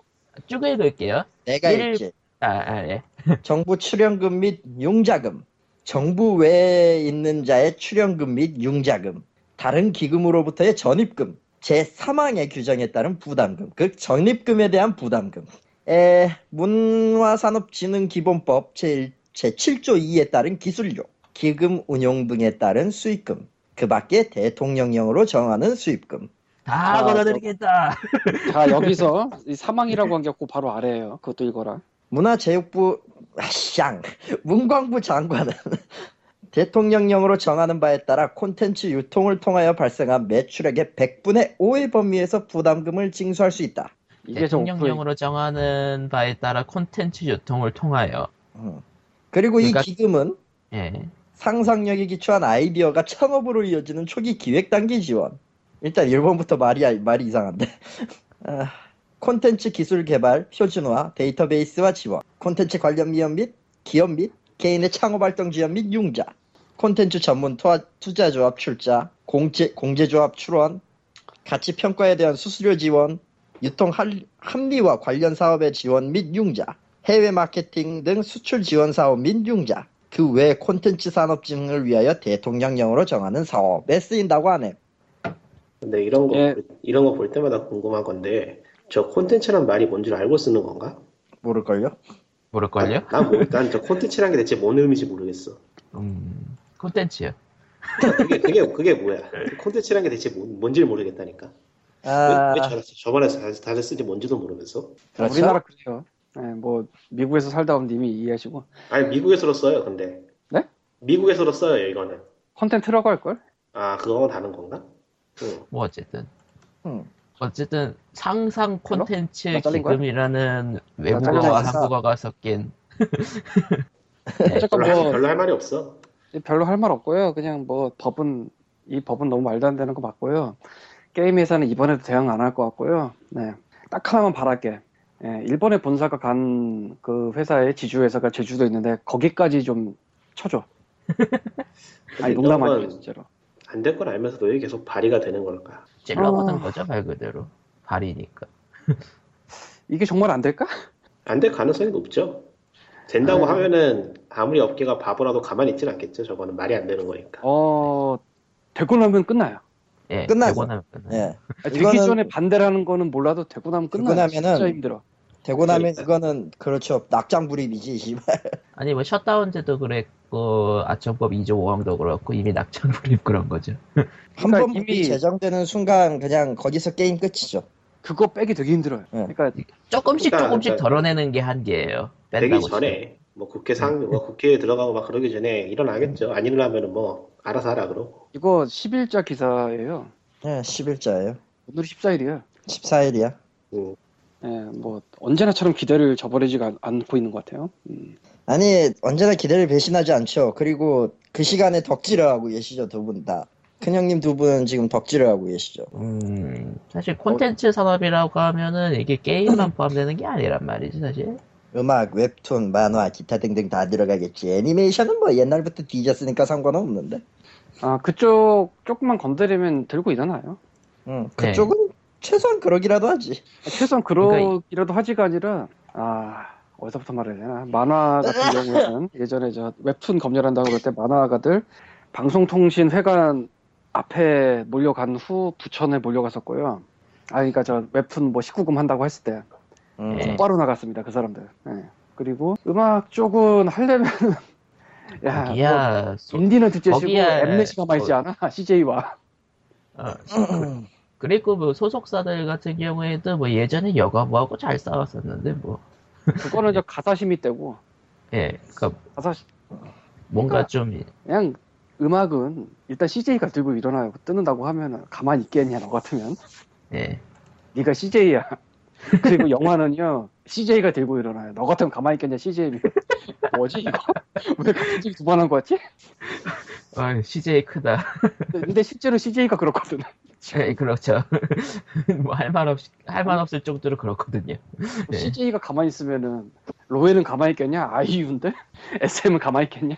[SPEAKER 1] 쭉 읽을게요.
[SPEAKER 2] 내가
[SPEAKER 1] 일-
[SPEAKER 2] 읽지.
[SPEAKER 1] 아, 아, 예.
[SPEAKER 2] 정부 출연금 및 융자금. 정부 외에 있는 자의 출연금 및 융자금. 다른 기금으로부터의 전입금. 제3항의 규정에 따른 부담금. 그 전입금에 대한 부담금. 에, 문화산업진흥기본법 제, 제7조 2에 따른 기술료. 기금 운용 등에 따른 수익금. 그 밖에 대통령령으로 정하는 수입금.
[SPEAKER 1] 다
[SPEAKER 3] 아,
[SPEAKER 1] 걷어드리겠다.
[SPEAKER 3] 자 여기서 이 사망이라고 한 게 없고 바로 아래에요. 그것도 읽어라.
[SPEAKER 2] 문화체육부 샹 문광부 장관은 대통령령으로 정하는 바에 따라 콘텐츠 유통을 통하여 발생한 매출액의 100분의 5의 범위에서 부담금을 징수할 수 있다.
[SPEAKER 3] 이게 좀
[SPEAKER 1] 대통령령으로 정하는 바에 따라 콘텐츠 유통을 통하여
[SPEAKER 2] 음. 그리고 이
[SPEAKER 1] 그러니까-
[SPEAKER 2] 기금은
[SPEAKER 1] 예.
[SPEAKER 2] 상상력에 기초한 아이디어가 창업으로 이어지는 초기 기획 단계 지원. 일단 1번부터 말이, 말이 이상한데. 아, 콘텐츠 기술 개발, 표준화, 데이터베이스와 지원. 콘텐츠 관련 미업 및 기업 및 개인의 창업 활동 지원 및 융자. 콘텐츠 전문 투하, 투자 조합 출자, 공제, 공제조합 출원, 가치 평가에 대한 수수료 지원, 유통 할- 합리화 관련 사업의 지원 및 융자, 해외 마케팅 등 수출 지원 사업 및 융자, 그 외 콘텐츠 산업 증을 위하여 대통령령으로 정하는 사업에 쓰인다고 하네.
[SPEAKER 4] 근데 이런 거
[SPEAKER 3] 예.
[SPEAKER 4] 볼- 이런 거 볼 때마다 궁금한 건데 저 콘텐츠란 말이 뭔 줄 알고 쓰는 건가?
[SPEAKER 2] 모를걸요?
[SPEAKER 1] 모를걸요?
[SPEAKER 4] 난난저 콘텐츠란 게 대체 뭔 의미인지 모르겠어.
[SPEAKER 1] 음, 콘텐츠요.
[SPEAKER 4] 그게 그게 그게 뭐야? 콘텐츠란 게 대체 뭔, 뭔지를 모르겠다니까.
[SPEAKER 2] 아,
[SPEAKER 4] 왜, 왜 저, 저번에 다들, 다들 쓰지 뭔지도 모르면서.
[SPEAKER 2] 그렇죠?
[SPEAKER 3] 우리나라 그래요. 예, 뭐 미국에서 살다 온 님이 이해하시고
[SPEAKER 4] 아니 미국에서도 써요. 근데
[SPEAKER 3] 네?
[SPEAKER 4] 미국에서도 써요 이거는.
[SPEAKER 3] 컨텐츠라고 할 걸?
[SPEAKER 4] 아 그거는 다른 건가? 응.
[SPEAKER 1] 뭐 어쨌든
[SPEAKER 2] 음.
[SPEAKER 1] 어쨌든 상상 콘텐츠
[SPEAKER 3] 나 잘린 거야?
[SPEAKER 1] 기금이라는 외국어와? 한국어가 섞인
[SPEAKER 3] 어쨌건
[SPEAKER 4] 별로, 할-
[SPEAKER 3] 뭐
[SPEAKER 4] 별로 할 말이 없어.
[SPEAKER 3] 별로 할 말 없고요. 그냥 뭐 법은 이 법은 너무 말도 안 되는 거 맞고요. 게임 회사는 이번에도 대응 안 할 것 같고요. 네. 딱 하나만 바랄게. 예, 일본의 본사가 간 그 회사의 지주 회사가 제주도에 있는데 거기까지 좀 쳐줘. 아니 농담 아니에요
[SPEAKER 4] 건
[SPEAKER 3] 진짜로.
[SPEAKER 4] 안 될 걸 알면서도 왜 계속 발의가 되는 걸까?
[SPEAKER 1] 찔러보는
[SPEAKER 3] 어.
[SPEAKER 1] 거죠 말 그대로 발이니까
[SPEAKER 3] 이게 정말 안 될까?
[SPEAKER 4] 안 될 가능성이 높죠. 된다고
[SPEAKER 3] 음.
[SPEAKER 4] 하면은 아무리 업계가 바보라도 가만히 있진 않겠죠. 저거는 말이 안 되는 거니까.
[SPEAKER 3] 어 되고 나면 끝나요.
[SPEAKER 1] 예
[SPEAKER 2] 끝나죠.
[SPEAKER 1] 되고 나면 끝나요.
[SPEAKER 2] 예.
[SPEAKER 3] 아니, 되기
[SPEAKER 2] 이거는-
[SPEAKER 3] 전에 반대라는 거는 몰라도 되고 나면
[SPEAKER 2] 되고
[SPEAKER 3] 끝나요.
[SPEAKER 2] 나면은
[SPEAKER 3] 진짜 힘들어.
[SPEAKER 2] 되고 나면
[SPEAKER 4] 그러니까.
[SPEAKER 2] 이거는 그렇죠. 낙장불입이지. 씨발.
[SPEAKER 1] 아니 뭐 셧다운제도 그랬고 아청법 2조 5항도 그렇고 이미 낙천 불입 그런 거죠
[SPEAKER 2] 한
[SPEAKER 3] 그러니까
[SPEAKER 2] 번
[SPEAKER 3] 이미-
[SPEAKER 2] 제정되는 순간 그냥 거기서 게임 끝이죠.
[SPEAKER 3] 그거 빼기 되게 힘들어요.
[SPEAKER 2] 네.
[SPEAKER 3] 그러니까
[SPEAKER 1] 조금씩
[SPEAKER 4] 그러니까-
[SPEAKER 1] 조금씩
[SPEAKER 4] 그러니까-
[SPEAKER 1] 덜어내는 게 한계예요
[SPEAKER 4] 되기
[SPEAKER 1] 뺀다고
[SPEAKER 4] 전에 뭐 국회 상, 뭐 국회에 들어가고 막 그러기 전에 일어나겠죠. 안 일어나면은 뭐 알아서 하라 그러고.
[SPEAKER 3] 이거 10일자 기사예요.
[SPEAKER 2] 예, 10일자예요.
[SPEAKER 3] 오늘이 14일이에요.
[SPEAKER 2] 14일이야.
[SPEAKER 4] 음.
[SPEAKER 3] 예, 뭐 언제나처럼 기대를 저버리지가 않- 않고 있는 것 같아요. 음.
[SPEAKER 2] 아니 언제나 기대를 배신하지 않죠. 그리고 그 시간에 덕질을 하고 계시죠 두 분 다. 큰 형님 두 분은 지금 덕질을 하고 계시죠.
[SPEAKER 1] 음, 사실 콘텐츠 산업이라고 하면은 이게 게임만 포함되는 게 아니란 말이지 사실
[SPEAKER 2] 음악, 웹툰, 만화, 기타 등등 다 들어가겠지. 애니메이션은 뭐 옛날부터 뒤졌으니까 상관은 없는데.
[SPEAKER 3] 아 그쪽 조금만 건드리면 들고 일어나요.
[SPEAKER 2] 응,
[SPEAKER 1] 네.
[SPEAKER 2] 그쪽은 최소한 그러기라도 하지.
[SPEAKER 3] 최소한
[SPEAKER 1] 그러니까
[SPEAKER 3] 그러기라도 하지가 아니라 아 어디서부터 말해야 되나 만화 같은 경우에는 예전에 저 웹툰 검열한다고 그럴 때 만화가들 방송통신회관 앞에 몰려간 후 부천에 몰려갔었고요. 아 그러니까 저 웹툰 뭐 19금 한다고 했을 때
[SPEAKER 2] 음.
[SPEAKER 1] 네.
[SPEAKER 3] 곧바로 나갔습니다 그 사람들. 예. 그리고 음악 쪽은 하려면 야 뭐,
[SPEAKER 1] 거기야 소-
[SPEAKER 3] 인디는
[SPEAKER 1] 거기야.
[SPEAKER 3] 엠넷이 가만히 있지
[SPEAKER 1] 저-
[SPEAKER 3] 않아? CJ와.
[SPEAKER 1] 어, 그리고 뭐 소속사들 같은 경우에도 뭐 예전에 여가부하고 잘 싸웠었는데 뭐.
[SPEAKER 3] 그거는 저 가사심이 때고.
[SPEAKER 1] 예, 그러니까
[SPEAKER 3] 가사
[SPEAKER 1] 뭔가 좀
[SPEAKER 3] 그냥 음악은 일단 CJ가 들고 일어나고 뜨는다고 하면 가만히 있겠냐 너 같으면?
[SPEAKER 1] 예,
[SPEAKER 3] 네가 CJ야 그리고 영화는요 CJ가 들고 일어나요 너 같으면 가만히 있겠냐 CJ 뭐지 이거 왜 같은 짓 두번 한거 같지?
[SPEAKER 1] 아, CJ 크다.
[SPEAKER 3] 근데 실제로 CJ가 그렇거든
[SPEAKER 1] 예, 그렇죠. 뭐 할 말 없, 할말 없을 정도로 그렇거든요. 네.
[SPEAKER 3] CJ가 가만히 있으면은 로에는 가만히 있겠냐 아이유인데 SM은 가만히 있겠냐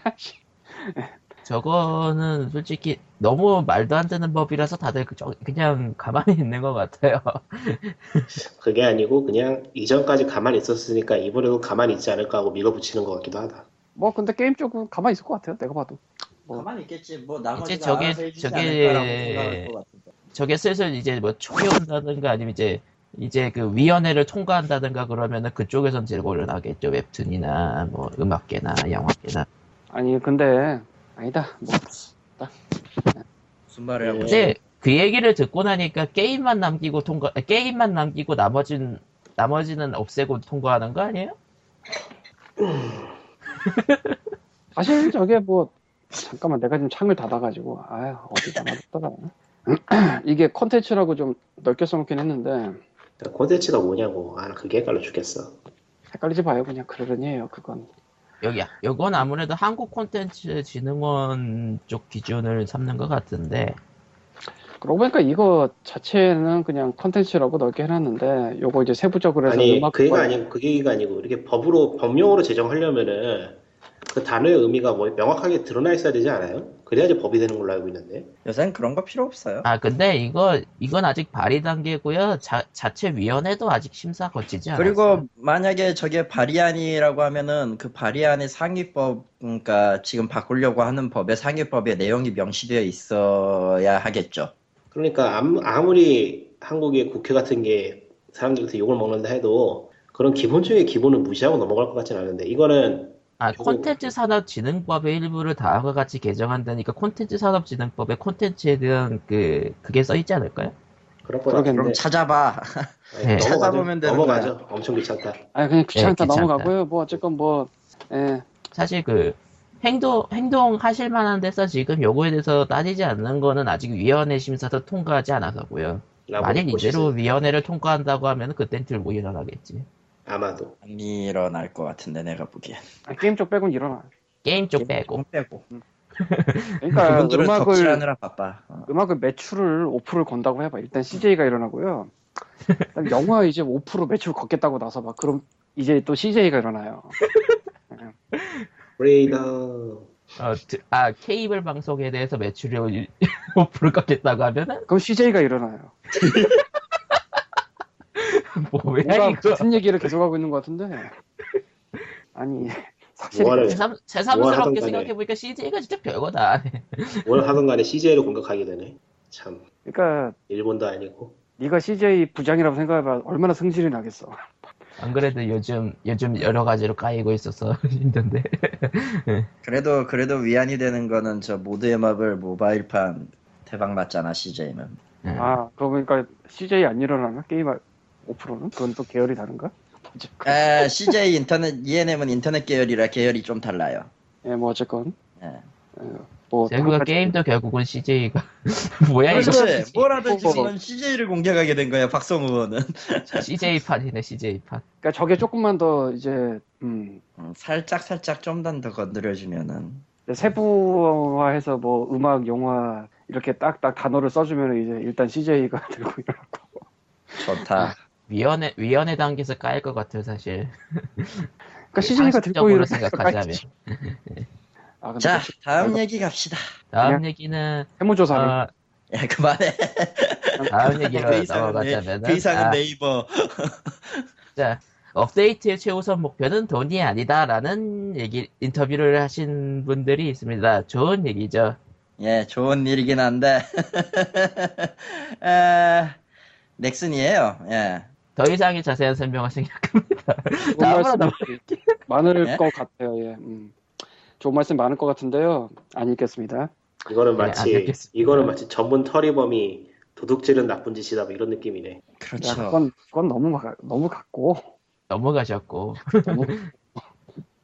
[SPEAKER 1] 저거는 솔직히 너무 말도 안 되는 법이라서 다들 그- 저- 그냥 가만히 있는 것 같아요.
[SPEAKER 4] 그게 아니고 그냥 이전까지 가만히 있었으니까 이번에도 가만히 있지 않을까 하고 밀어붙이는 것 같기도 하다.
[SPEAKER 3] 뭐 근데 게임 쪽은 가만히 있을 것 같아요 내가 봐도 뭐.
[SPEAKER 2] 가만히 있겠지. 뭐
[SPEAKER 1] 이제 저게- 저게- 저게 슬슬 이제 뭐 총이 온다든가 아니면 이제 이제 그 위원회를 통과한다든가 그러면은 그쪽에선 들고 일어나겠죠. 웹툰이나 뭐 음악계나 영화계나.
[SPEAKER 3] 아니 근데 아니다. 뭐
[SPEAKER 2] 무슨 말을 하고
[SPEAKER 1] 근데 그 얘기를 듣고 나니까 게임만 남기고 통과, 아, 게임만 남기고 나머진, 나머지는 없애고 통과하는 거 아니에요?
[SPEAKER 3] 사실 저게 뭐 잠깐만 내가 지금 창을 닫아가지고 아유 어디다 놔뒀다가. 이게 컨텐츠라고 좀 넓게 써놓긴 했는데.
[SPEAKER 4] 콘텐츠가 뭐냐고. 아, 그게 헷갈려 죽겠어.
[SPEAKER 3] 헷갈리지 마요. 그냥 그러려니 해요 그건
[SPEAKER 1] 여기 요건 아무래도 한국 콘텐츠 진흥원 쪽 기준을 삼는 것 같은데
[SPEAKER 3] 그러고 보니까 이거 자체는 그냥 컨텐츠라고 넓게 해놨는데 요거 이제 세부적으로 해서
[SPEAKER 4] 아니,
[SPEAKER 3] 음악
[SPEAKER 4] 그게가 아니고, 그게가 아니고, 이렇게 법으로, 법령으로 제정하려면은 그 단어의 의미가 뭐 명확하게 드러나 있어야 되지 않아요? 그래야지 법이 되는 걸로 알고 있는데.
[SPEAKER 2] 요새는 그런 거 필요 없어요.
[SPEAKER 1] 아 근데 이거 이건 아직 발의 단계고요 자, 자체 위원회도 아직 심사 거치지 않았어요
[SPEAKER 2] 그리고 만약에 저게 발의안이라고 하면은 그 발의안의 상위법 그러니까 지금 바꾸려고 하는 법의 상위법에 내용이 명시되어 있어야 하겠죠.
[SPEAKER 4] 그러니까 아무- 아무리 한국의 국회 같은 게 사람들한테 욕을 먹는다 해도 그런 기본적인 기본을 무시하고 넘어갈 것 같지는 않은데 이거는
[SPEAKER 1] 아 콘텐츠 산업진흥법의 일부를 다음과 같이 개정한다니까 콘텐츠 산업진흥법에 콘텐츠에 대한 그 그게 써 있지 않을까요?
[SPEAKER 4] 그럴 것
[SPEAKER 3] 그러겠네.
[SPEAKER 2] 그럼 찾아봐.
[SPEAKER 1] 네.
[SPEAKER 2] 찾아보면 되는
[SPEAKER 4] 넘어가죠. 엄청 귀찮다.
[SPEAKER 3] 아니 그냥 귀찮다
[SPEAKER 1] 네, 귀찮다.
[SPEAKER 3] 넘어가고요 뭐 어쨌건 뭐 예,
[SPEAKER 1] 사실 그 행동 행동 하실 만한 데서 지금 요거에 대해서 따지지 않는 거는 아직 위원회 심사도 통과하지 않아서고요. 만약. 이대로 위원회를 통과한다고 하면 그땐 들고 일어나겠지.
[SPEAKER 4] 아마도
[SPEAKER 2] 안 일어날 것 같은데 내가 보기엔.
[SPEAKER 3] 아니, 게임 쪽 빼곤 일어나
[SPEAKER 1] 게임 쪽 빼고.
[SPEAKER 2] 빼고.
[SPEAKER 3] 그러니까
[SPEAKER 2] 그분들은
[SPEAKER 3] 음악을
[SPEAKER 2] 덕질하느라 바빠. 어.
[SPEAKER 3] 음악을 매출을 5%를 건다고 해봐 일단 CJ가 일어나고요 영화 이제 5% 매출 걷겠다고 나서 봐 그럼 이제 또 CJ가 일어나요
[SPEAKER 4] 브레이더
[SPEAKER 1] 어, 드- 아 케이블 방송에 대해서 매출을 5% 깎겠다고 하면은
[SPEAKER 3] 그럼 CJ가 일어나요
[SPEAKER 1] 뭐야
[SPEAKER 3] 뭔가
[SPEAKER 1] 이거?
[SPEAKER 3] 같은 얘기를 계속하고 있는 것 같은데 아니.
[SPEAKER 1] 새삼,
[SPEAKER 4] 뭐
[SPEAKER 1] 새삼스럽게
[SPEAKER 4] 하던 간에.
[SPEAKER 1] 생각해보니까 CJ가 진짜 별거다.
[SPEAKER 4] 뭘 하던 간에 CJ로 공격하게 되네. 참
[SPEAKER 3] 그러니까
[SPEAKER 4] 일본도 아니고
[SPEAKER 3] 네가 CJ 부장이라고 생각해봐 얼마나 승질이 나겠어
[SPEAKER 1] 안 그래도 요즘 요즘 여러 가지로 까이고 있어서 힘든데.
[SPEAKER 2] 그래도 그래도 위안이 되는 거는 저 모드의 마블 모바일판 대박 났잖아 CJ는.
[SPEAKER 1] 예.
[SPEAKER 3] 아 그러고 보니까 CJ 안 일어나나 게임 5%는 그건 또 계열이 다른가
[SPEAKER 2] 에, CJ 인터넷 ENM은 인터넷 계열이라 계열이 좀 달라요.
[SPEAKER 3] 예, 뭐 어쨌건
[SPEAKER 2] 예.
[SPEAKER 3] 뭐
[SPEAKER 1] 세부가
[SPEAKER 3] 한 가지-
[SPEAKER 1] 게임도 결국은 CJ가 뭐야 이거
[SPEAKER 2] 그렇지. 뭐라도
[SPEAKER 3] 뭐-
[SPEAKER 2] 지금 CJ를 공격하게 된 거야 박성 의원은.
[SPEAKER 1] CJ 판이네 CJ 판.
[SPEAKER 3] 그러니까 저게 조금만 더 이제 음,
[SPEAKER 2] 음, 살짝 살짝 좀만 더 건드려주면은.
[SPEAKER 3] 세부화해서 뭐 음악, 영화 이렇게 딱딱 단어를 써주면 이제 일단 CJ가 들고 일어나고
[SPEAKER 2] 좋다.
[SPEAKER 1] 위원회 위원회 단계에서 까일 것 같아요 사실.
[SPEAKER 3] 그러니까 CJ가 들고 일어나서
[SPEAKER 1] 생각하자면.
[SPEAKER 3] 아 근데 자또
[SPEAKER 2] 다음 얘기 갑시다.
[SPEAKER 1] 다음 얘기는
[SPEAKER 3] 세무조사를
[SPEAKER 1] 어,
[SPEAKER 2] 야 그만해.
[SPEAKER 1] 다음 얘기로
[SPEAKER 2] 그 이상은, 네, 그 이상은
[SPEAKER 1] 아,
[SPEAKER 2] 네이버.
[SPEAKER 1] 자, 업데이트의 최우선 목표는 돈이 아니다라는 얘기, 인터뷰를 하신 분들이 있습니다. 좋은 얘기죠.
[SPEAKER 2] 예, 좋은 일이긴 한데. 에, 넥슨이에요. 예.
[SPEAKER 1] 더 이상의 자세한 설명을 생략합니다.
[SPEAKER 3] 좋은 말씀
[SPEAKER 1] 넘-
[SPEAKER 3] 많을
[SPEAKER 2] 예?
[SPEAKER 3] 것 같아요. 예. 음. 좋은 말씀 많을 것 같은데요. 안 읽겠습니다.
[SPEAKER 4] 이거는
[SPEAKER 1] 네, 안
[SPEAKER 4] 마치
[SPEAKER 1] 듣겠습니다.
[SPEAKER 4] 이거는 마치 전문 터리범이 도둑질은 나쁜 짓이다 뭐 이런 느낌이네.
[SPEAKER 3] 야,
[SPEAKER 2] 그렇죠.
[SPEAKER 3] 그건 그건 너무 가- 너무 같고
[SPEAKER 1] 넘어가셨고,
[SPEAKER 3] 너무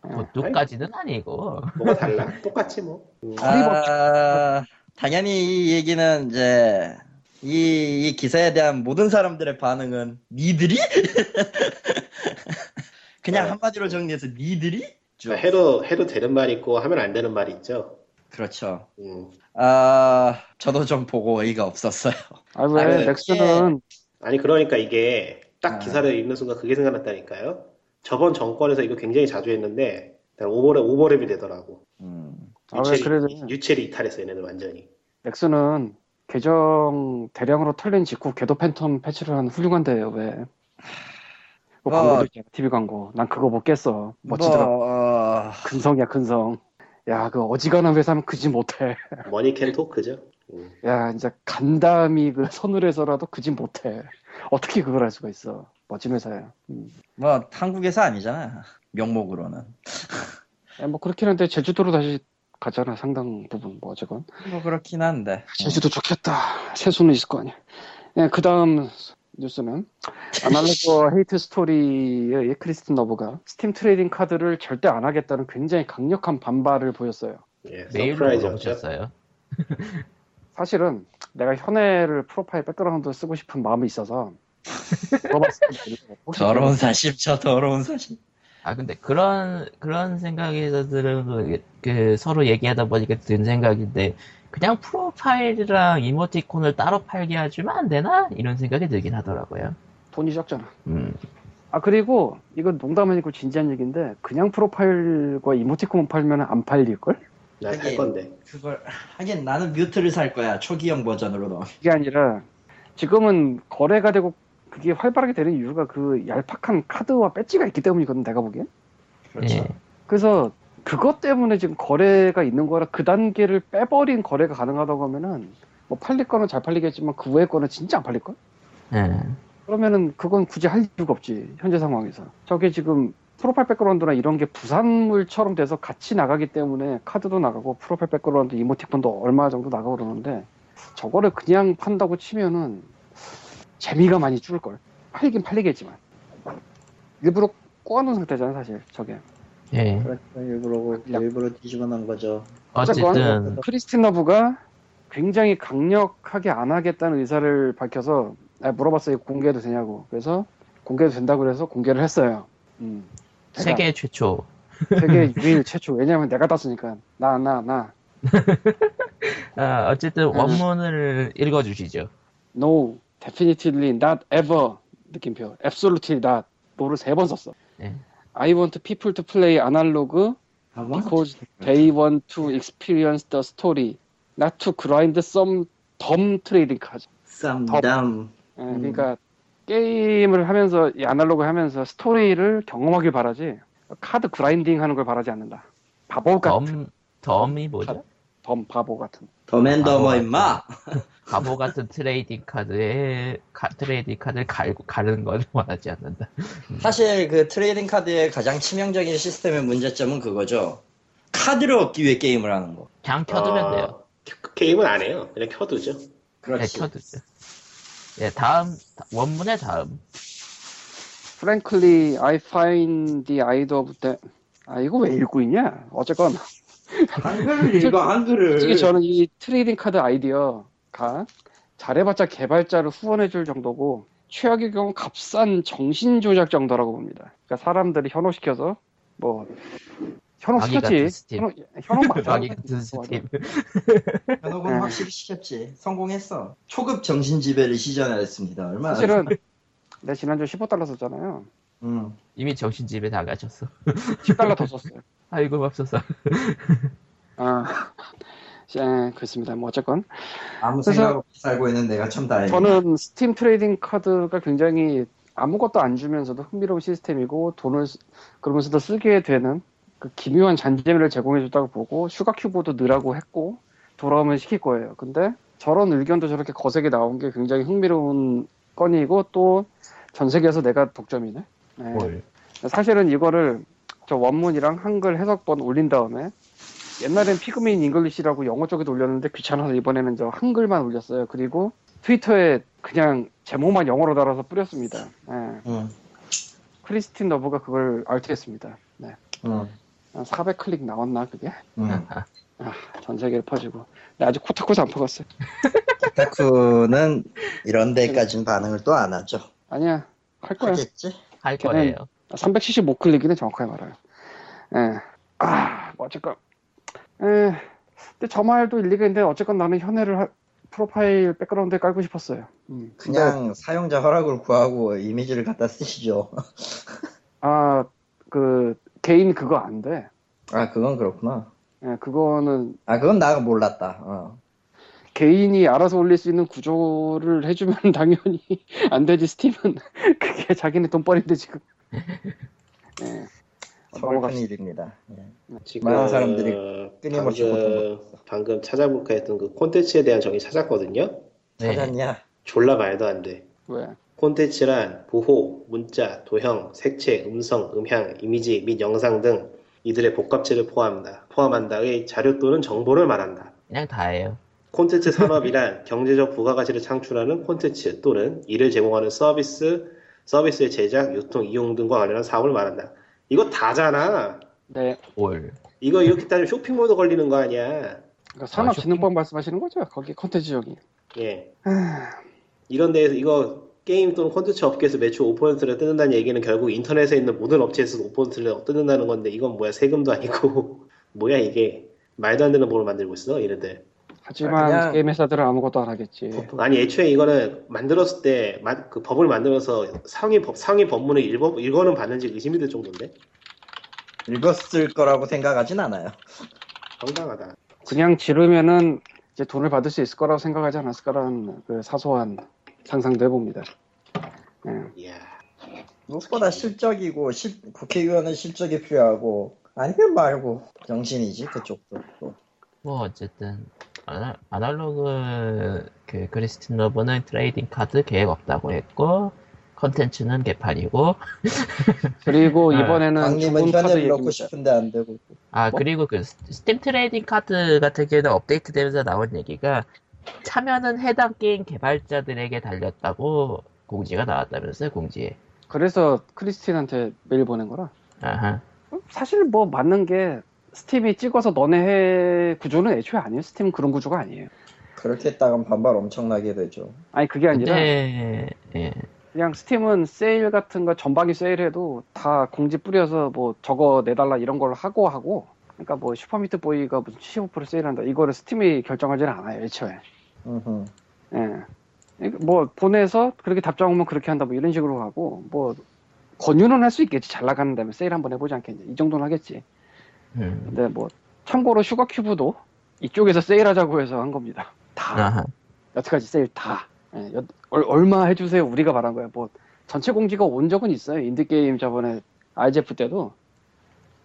[SPEAKER 1] 도둑까지는 아니고,
[SPEAKER 4] 뭐가 달라? 똑같지 뭐. 음.
[SPEAKER 2] 아, 당연히 이 얘기는 이제 이, 이 기사에 대한 모든 사람들의 반응은 니들이? 그냥
[SPEAKER 4] 네.
[SPEAKER 2] 한마디로 정리해서 니들이?
[SPEAKER 4] 그러니까 해도 해도 되는 말 있고 하면 안 되는 말이 있죠.
[SPEAKER 2] 그렇죠.
[SPEAKER 4] 음.
[SPEAKER 2] 아, 저도 좀 보고 어이가 없었어요.
[SPEAKER 3] 아왜
[SPEAKER 2] 아, 왜?
[SPEAKER 3] 넥슨은
[SPEAKER 4] 아니 그러니까 이게 딱
[SPEAKER 2] 아.
[SPEAKER 4] 기사를 읽는 순간 그게 생각났다니까요. 저번 정권에서 이거 굉장히 자주 했는데 오버랩 오버랩이 되더라고.
[SPEAKER 2] 음.
[SPEAKER 3] 아, 왜
[SPEAKER 4] 유체이,
[SPEAKER 3] 그래도-
[SPEAKER 4] 유체이탈했어 얘네들 완전히.
[SPEAKER 3] 넥슨은 계정 대량으로 털린 직후 궤도 팬텀 패치를 한 훌륭한 데예요. 왜? 그
[SPEAKER 2] 뭐-
[SPEAKER 3] 광고도 있잖아. TV 광고. 난 그거 못 깼어. 멋지더라. 고
[SPEAKER 2] 뭐, 어,
[SPEAKER 3] 근성이야 근성. 야 그 어지간한 회사면 그지 못해.
[SPEAKER 4] money can talk죠. 음.
[SPEAKER 3] 야 이제 간담이 그 서늘해서라도 그지 못해. 어떻게 그걸 할 수가 있어? 멋진 회사야. 음.
[SPEAKER 2] 뭐 한국에서 아니잖아. 명목으로는.
[SPEAKER 3] 야, 뭐 그렇긴 한데 제주도로 다시 가잖아 상당 부분 뭐 어쨌건.
[SPEAKER 2] 뭐 그렇긴 한데.
[SPEAKER 3] 제주도 좋겠다. 세수는 있을 거 아니야. 예, 그 다음 뉴스는 Analogue Hate Story의 크리스틴 러브가 Steam trading 카드를 절대 안 하겠다는 굉장히 강력한 반발을 보였어요.
[SPEAKER 4] 예,
[SPEAKER 1] 메일로. 물어보셨어요.
[SPEAKER 3] 사실은 내가 현애를 profile background 쓰고 싶은 마음이 있어서 물어봤습니다. 혹시
[SPEAKER 2] 더러운 사심, 저 더러운 사심.
[SPEAKER 1] 아 근데 그런 그런 생각에서 들은 그, 그 서로 얘기하다 보니까 든 생각인데 그냥 profile이랑 이모티콘을 따로 팔게 해주면 안 되나 이런 생각이 들긴 하더라고요.
[SPEAKER 3] 돈이 적잖아.
[SPEAKER 1] 음,
[SPEAKER 3] 아 그리고 이건 농담 아니고 진지한 얘기인데 그냥 profile과 이모티콘 팔면 안 팔릴 걸?
[SPEAKER 4] 나살
[SPEAKER 2] 하긴.
[SPEAKER 4] 건데.
[SPEAKER 2] 그걸 하긴 나는 뮤트를 살 거야 초기형 버전으로도.
[SPEAKER 3] 그게 아니라 지금은 거래가 되고 그게 활발하게 되는 이유가 그 얄팍한 카드와 배지가 있기 때문이거든 내가 보기엔.
[SPEAKER 2] 그렇죠.
[SPEAKER 1] 예.
[SPEAKER 3] 그래서 그것 때문에 지금 거래가 있는 거라 그 단계를 빼버린 거래가 가능하다고 하면은 뭐 팔릴 거는 잘 팔리겠지만 그 외의 거는 진짜 안 팔릴 걸?
[SPEAKER 1] 예.
[SPEAKER 3] 그러면은 그건 굳이 할 이유가 없지 현재 상황에서. 저게 지금 profile background나 이런 게 부산물처럼 돼서 같이 나가기 때문에 카드도 나가고 profile background 이모티콘도 얼마 정도 나가고 그러는데 저거를 그냥 판다고 치면은 재미가 많이 줄을 걸. 팔긴 팔리겠지만 일부러 꼬아놓은 상태잖아 사실 저게.
[SPEAKER 1] 예.
[SPEAKER 2] 그렇죠. 일부러 일부러 뒤집어 놓은 거죠.
[SPEAKER 1] 어쨌든
[SPEAKER 3] 크리스틴 러브가 굉장히 강력하게 안 하겠다는 의사를 밝혀서 아, 물어봤어요 공개해도 되냐고 그래서 공개해도 된다고 그래서 공개를 했어요 음.
[SPEAKER 1] 세계 최초
[SPEAKER 3] 세계 유일 최초 왜냐면 내가 땄으니까 나 나 나
[SPEAKER 1] 아, 어쨌든 원문을 읽어주시죠.
[SPEAKER 3] no definitely not ever 느낌표 absolutely not 노를 세 번 썼어
[SPEAKER 1] 네.
[SPEAKER 3] I want people to play analog because they want to experience the story not to grind some dumb trading cards
[SPEAKER 2] 쌈담.
[SPEAKER 3] 예, 그러니까 게임을 하면서 이 아날로그 하면서 스토리를 경험하길 바라지 카드 grinding 하는 걸 바라지 않는다. 바보 같은
[SPEAKER 1] dumb, dumb이 뭐죠?
[SPEAKER 3] dumb 바보 같은.
[SPEAKER 1] 아,
[SPEAKER 2] 임마.
[SPEAKER 1] 바보 같은 trading 카드에 카- trading 카드를 갈고 가르는 걸 원하지 않는다.
[SPEAKER 2] 사실 그 trading 카드의 가장 치명적인 시스템의 문제점은 그거죠. 카드를 얻기 위해 게임을 하는 거.
[SPEAKER 1] 그냥 켜두면
[SPEAKER 4] 어,
[SPEAKER 1] 돼요.
[SPEAKER 4] 그 게임은 안 해요. 그냥 켜두죠.
[SPEAKER 1] 네,
[SPEAKER 2] 그렇지.
[SPEAKER 1] 켜두죠. 예, 다음 원문의 다음.
[SPEAKER 3] Frankly, I find the idea of the 아 이거 왜 읽고 있냐? 어쨌건
[SPEAKER 2] 한글을 읽어 한글을.
[SPEAKER 3] 솔직히 저는 이 trading 카드 아이디어 가 잘해봤자 개발자를 후원해줄 정도고 최악의 경우 값싼 정신 조작 정도라고 봅니다. 그러니까 사람들이 현혹시켜서 뭐 현혹시켰지. 현혹, 현혹 맞아.
[SPEAKER 1] 마귀 같은 스팀.
[SPEAKER 2] 현혹은
[SPEAKER 3] 네.
[SPEAKER 2] 확실히 시켰지. 성공했어. 초급 정신 지배를 시전했습니다. 얼마나.
[SPEAKER 3] 사실은 내 지난주 15달러 썼잖아요.
[SPEAKER 2] 음.
[SPEAKER 1] 이미 정신 지배 당하셨어.
[SPEAKER 3] 10달러 더 썼어요.
[SPEAKER 1] 아이고 맙소사.
[SPEAKER 3] 아, 예, 그렇습니다. 뭐 어쨌건
[SPEAKER 2] 아무 생각 없이 살고 있는 내가 참 다행이다.
[SPEAKER 3] 저는 Steam trading 카드가 굉장히 아무것도 안 주면서도 흥미로운 시스템이고 돈을 쓰- 그러면서도 쓰게 되는 그 기묘한 잔재미를 제공해줬다고 보고 Sugar Cube도 넣으라고 했고 돌아오면 시킬 거예요. 근데 저런 의견도 저렇게 거세게 나온 게 굉장히 흥미로운 건이고 또 전 세계에서 내가 독점이네. 네.
[SPEAKER 1] 뭘.
[SPEAKER 3] 사실은 이거를 저 원문이랑 한글 해석본 올린 다음에 옛날엔 피그민 English라고 영어 쪽에도 올렸는데 귀찮아서 이번에는 저 한글만 올렸어요. 그리고 트위터에 그냥 제목만 영어로 달아서 뿌렸습니다. 예.
[SPEAKER 2] 응.
[SPEAKER 3] 크리스틴 러브가 그걸 RT했습니다. 네.
[SPEAKER 2] 응.
[SPEAKER 3] 한 400클릭 나왔나 그게?
[SPEAKER 2] 응.
[SPEAKER 3] 전 세계를 퍼지고. 네, 아직 Kotaku에서 안 퍼갔어요.
[SPEAKER 2] 타쿠는 이런 데까지는 반응을 또 안 하죠.
[SPEAKER 3] 아니야. 할 거야.
[SPEAKER 2] 하겠지?
[SPEAKER 1] 할 거예요.
[SPEAKER 3] 375클릭이네 정확하게 말하요. 예. 아, 뭐 어쨌건. 예. 근데 저 말도 일리가 있는데 어쨌건 나는 현애를 하- profile background에 깔고 싶었어요. 음. 근데,
[SPEAKER 2] 그냥 사용자 허락을 구하고 이미지를 갖다 쓰시죠.
[SPEAKER 3] 아, 그 개인 그거 안 돼.
[SPEAKER 2] 아, 그건 그렇구나.
[SPEAKER 3] 예, 그거는
[SPEAKER 2] 아, 그건 나가 몰랐다. 어.
[SPEAKER 3] 개인이 알아서 올릴 수 있는 구조를 해주면 당연히 안 되지 스팀은 그게 자기네 돈벌인데 지금. 예.
[SPEAKER 2] 서울 큰. 일입니다. 예.
[SPEAKER 4] 지금
[SPEAKER 2] 많은 사람들이 끊임없이
[SPEAKER 4] 방금, 방금 찾아볼까 했던 그 콘텐츠에 대한 정의 찾았거든요.
[SPEAKER 1] 네.
[SPEAKER 2] 찾았냐?
[SPEAKER 4] 졸라 말도 안 돼.
[SPEAKER 3] 왜?
[SPEAKER 4] 콘텐츠란 보호, 문자, 도형, 색채, 음성, 음향, 이미지 및 영상 등 이들의 복합체를 포함한다. 포함한다의 자료 또는 정보를 말한다.
[SPEAKER 1] 그냥 다예요.
[SPEAKER 4] 콘텐츠 산업이란 경제적 부가가치를 창출하는 콘텐츠 또는 이를 제공하는 서비스, 서비스의 제작, 유통, 이용 등과 관련한 사업을 말한다. 이거 다잖아.
[SPEAKER 3] 네.
[SPEAKER 1] 올.
[SPEAKER 4] 이거 이렇게 따지면 쇼핑몰도 걸리는 거 아니야.
[SPEAKER 3] 그러니까 산업진흥법 말씀하시는 거죠? 거기 컨텐츠 적이.
[SPEAKER 4] 예. 이런 데에서 이거 게임 또는 콘텐츠 업계에서 매출 5%를 뜯는다는 얘기는 결국 인터넷에 있는 모든 업체에서 5%를 뜯는다는 건데 이건 뭐야 세금도 아니고 뭐야 이게 말도 안 되는 법을 만들고 있어 이런데
[SPEAKER 3] 하지만
[SPEAKER 2] 그냥-
[SPEAKER 3] 게임 회사들은 아무것도 안 하겠지.
[SPEAKER 4] 아니 애초에 이거는 만들었을 때 그 법을 만들어서 상위 법 상위 법문을 읽어 읽어는 봤는지 의심이 들 정도인데
[SPEAKER 2] 읽었을 거라고 생각하진 않아요.
[SPEAKER 4] 황당하다.
[SPEAKER 3] 그냥 지르면은 이제 돈을 받을 수 있을 거라고 생각하지 않았을까라는 그 사소한 상상도 해봅니다. 예.
[SPEAKER 4] 이야
[SPEAKER 2] 무엇보다 실적이고 실- 국회의원은 실적이 필요하고 아니면 말고 정신이지 그쪽도. 또.
[SPEAKER 1] 뭐 어쨌든 아나, 아날로그 그 크리스틴 러브는 trading 카드 계획 없다고 했고 컨텐츠는 개판이고
[SPEAKER 3] 그리고
[SPEAKER 1] 아,
[SPEAKER 3] 이번에는 좋은 카드
[SPEAKER 2] 현애를 넣고. 싶은데 안 되고.
[SPEAKER 1] 아
[SPEAKER 3] 뭐?
[SPEAKER 1] 그리고 그 스- Steam trading 카드 같은 경우는 업데이트 되면서 나온 얘기가 참여는 해당 게임 개발자들에게 달렸다고 공지가 나왔다면서요 공지에
[SPEAKER 3] 그래서 크리스틴한테 메일 보낸 거라.
[SPEAKER 1] 아하
[SPEAKER 3] 사실 뭐 맞는 게 Steam이 찍어서 너네 해 구조는 애초에 아니에요. 스팀 그런 구조가 아니에요.
[SPEAKER 2] 그렇게 했다간 반발 엄청나게 되죠.
[SPEAKER 3] 아니 그게 아니라
[SPEAKER 1] 근데 예.
[SPEAKER 3] 그냥 Steam은 세일 같은 거 전방위 세일해도 다 공지 뿌려서 뭐 저거 내달라 이런 걸 하고 하고 그러니까 뭐 Super Meat Boy가 무슨 75% 세일한다 이거를 Steam이 결정하지는 않아요 애초에
[SPEAKER 2] 음흠.
[SPEAKER 3] 예. 그러니까 뭐 보내서 그렇게 답장 오면 그렇게 한다 뭐 이런 식으로 하고 뭐 권유는 할 수 있겠지 잘 나가는 다음에 세일 한번 해보지 않겠냐 이 정도는 하겠지
[SPEAKER 1] 음.
[SPEAKER 3] 근데 뭐 참고로 Sugar Cube도 이쪽에서 세일하자고 해서 한 겁니다. 다.
[SPEAKER 1] 아하.
[SPEAKER 3] 여태까지 세일 다. 예, 여- 얼, 얼마 해주세요 우리가 말한 거야. 뭐 전체 공지가 온 적은 있어요. 인디 게임 저번에 RGF 때도.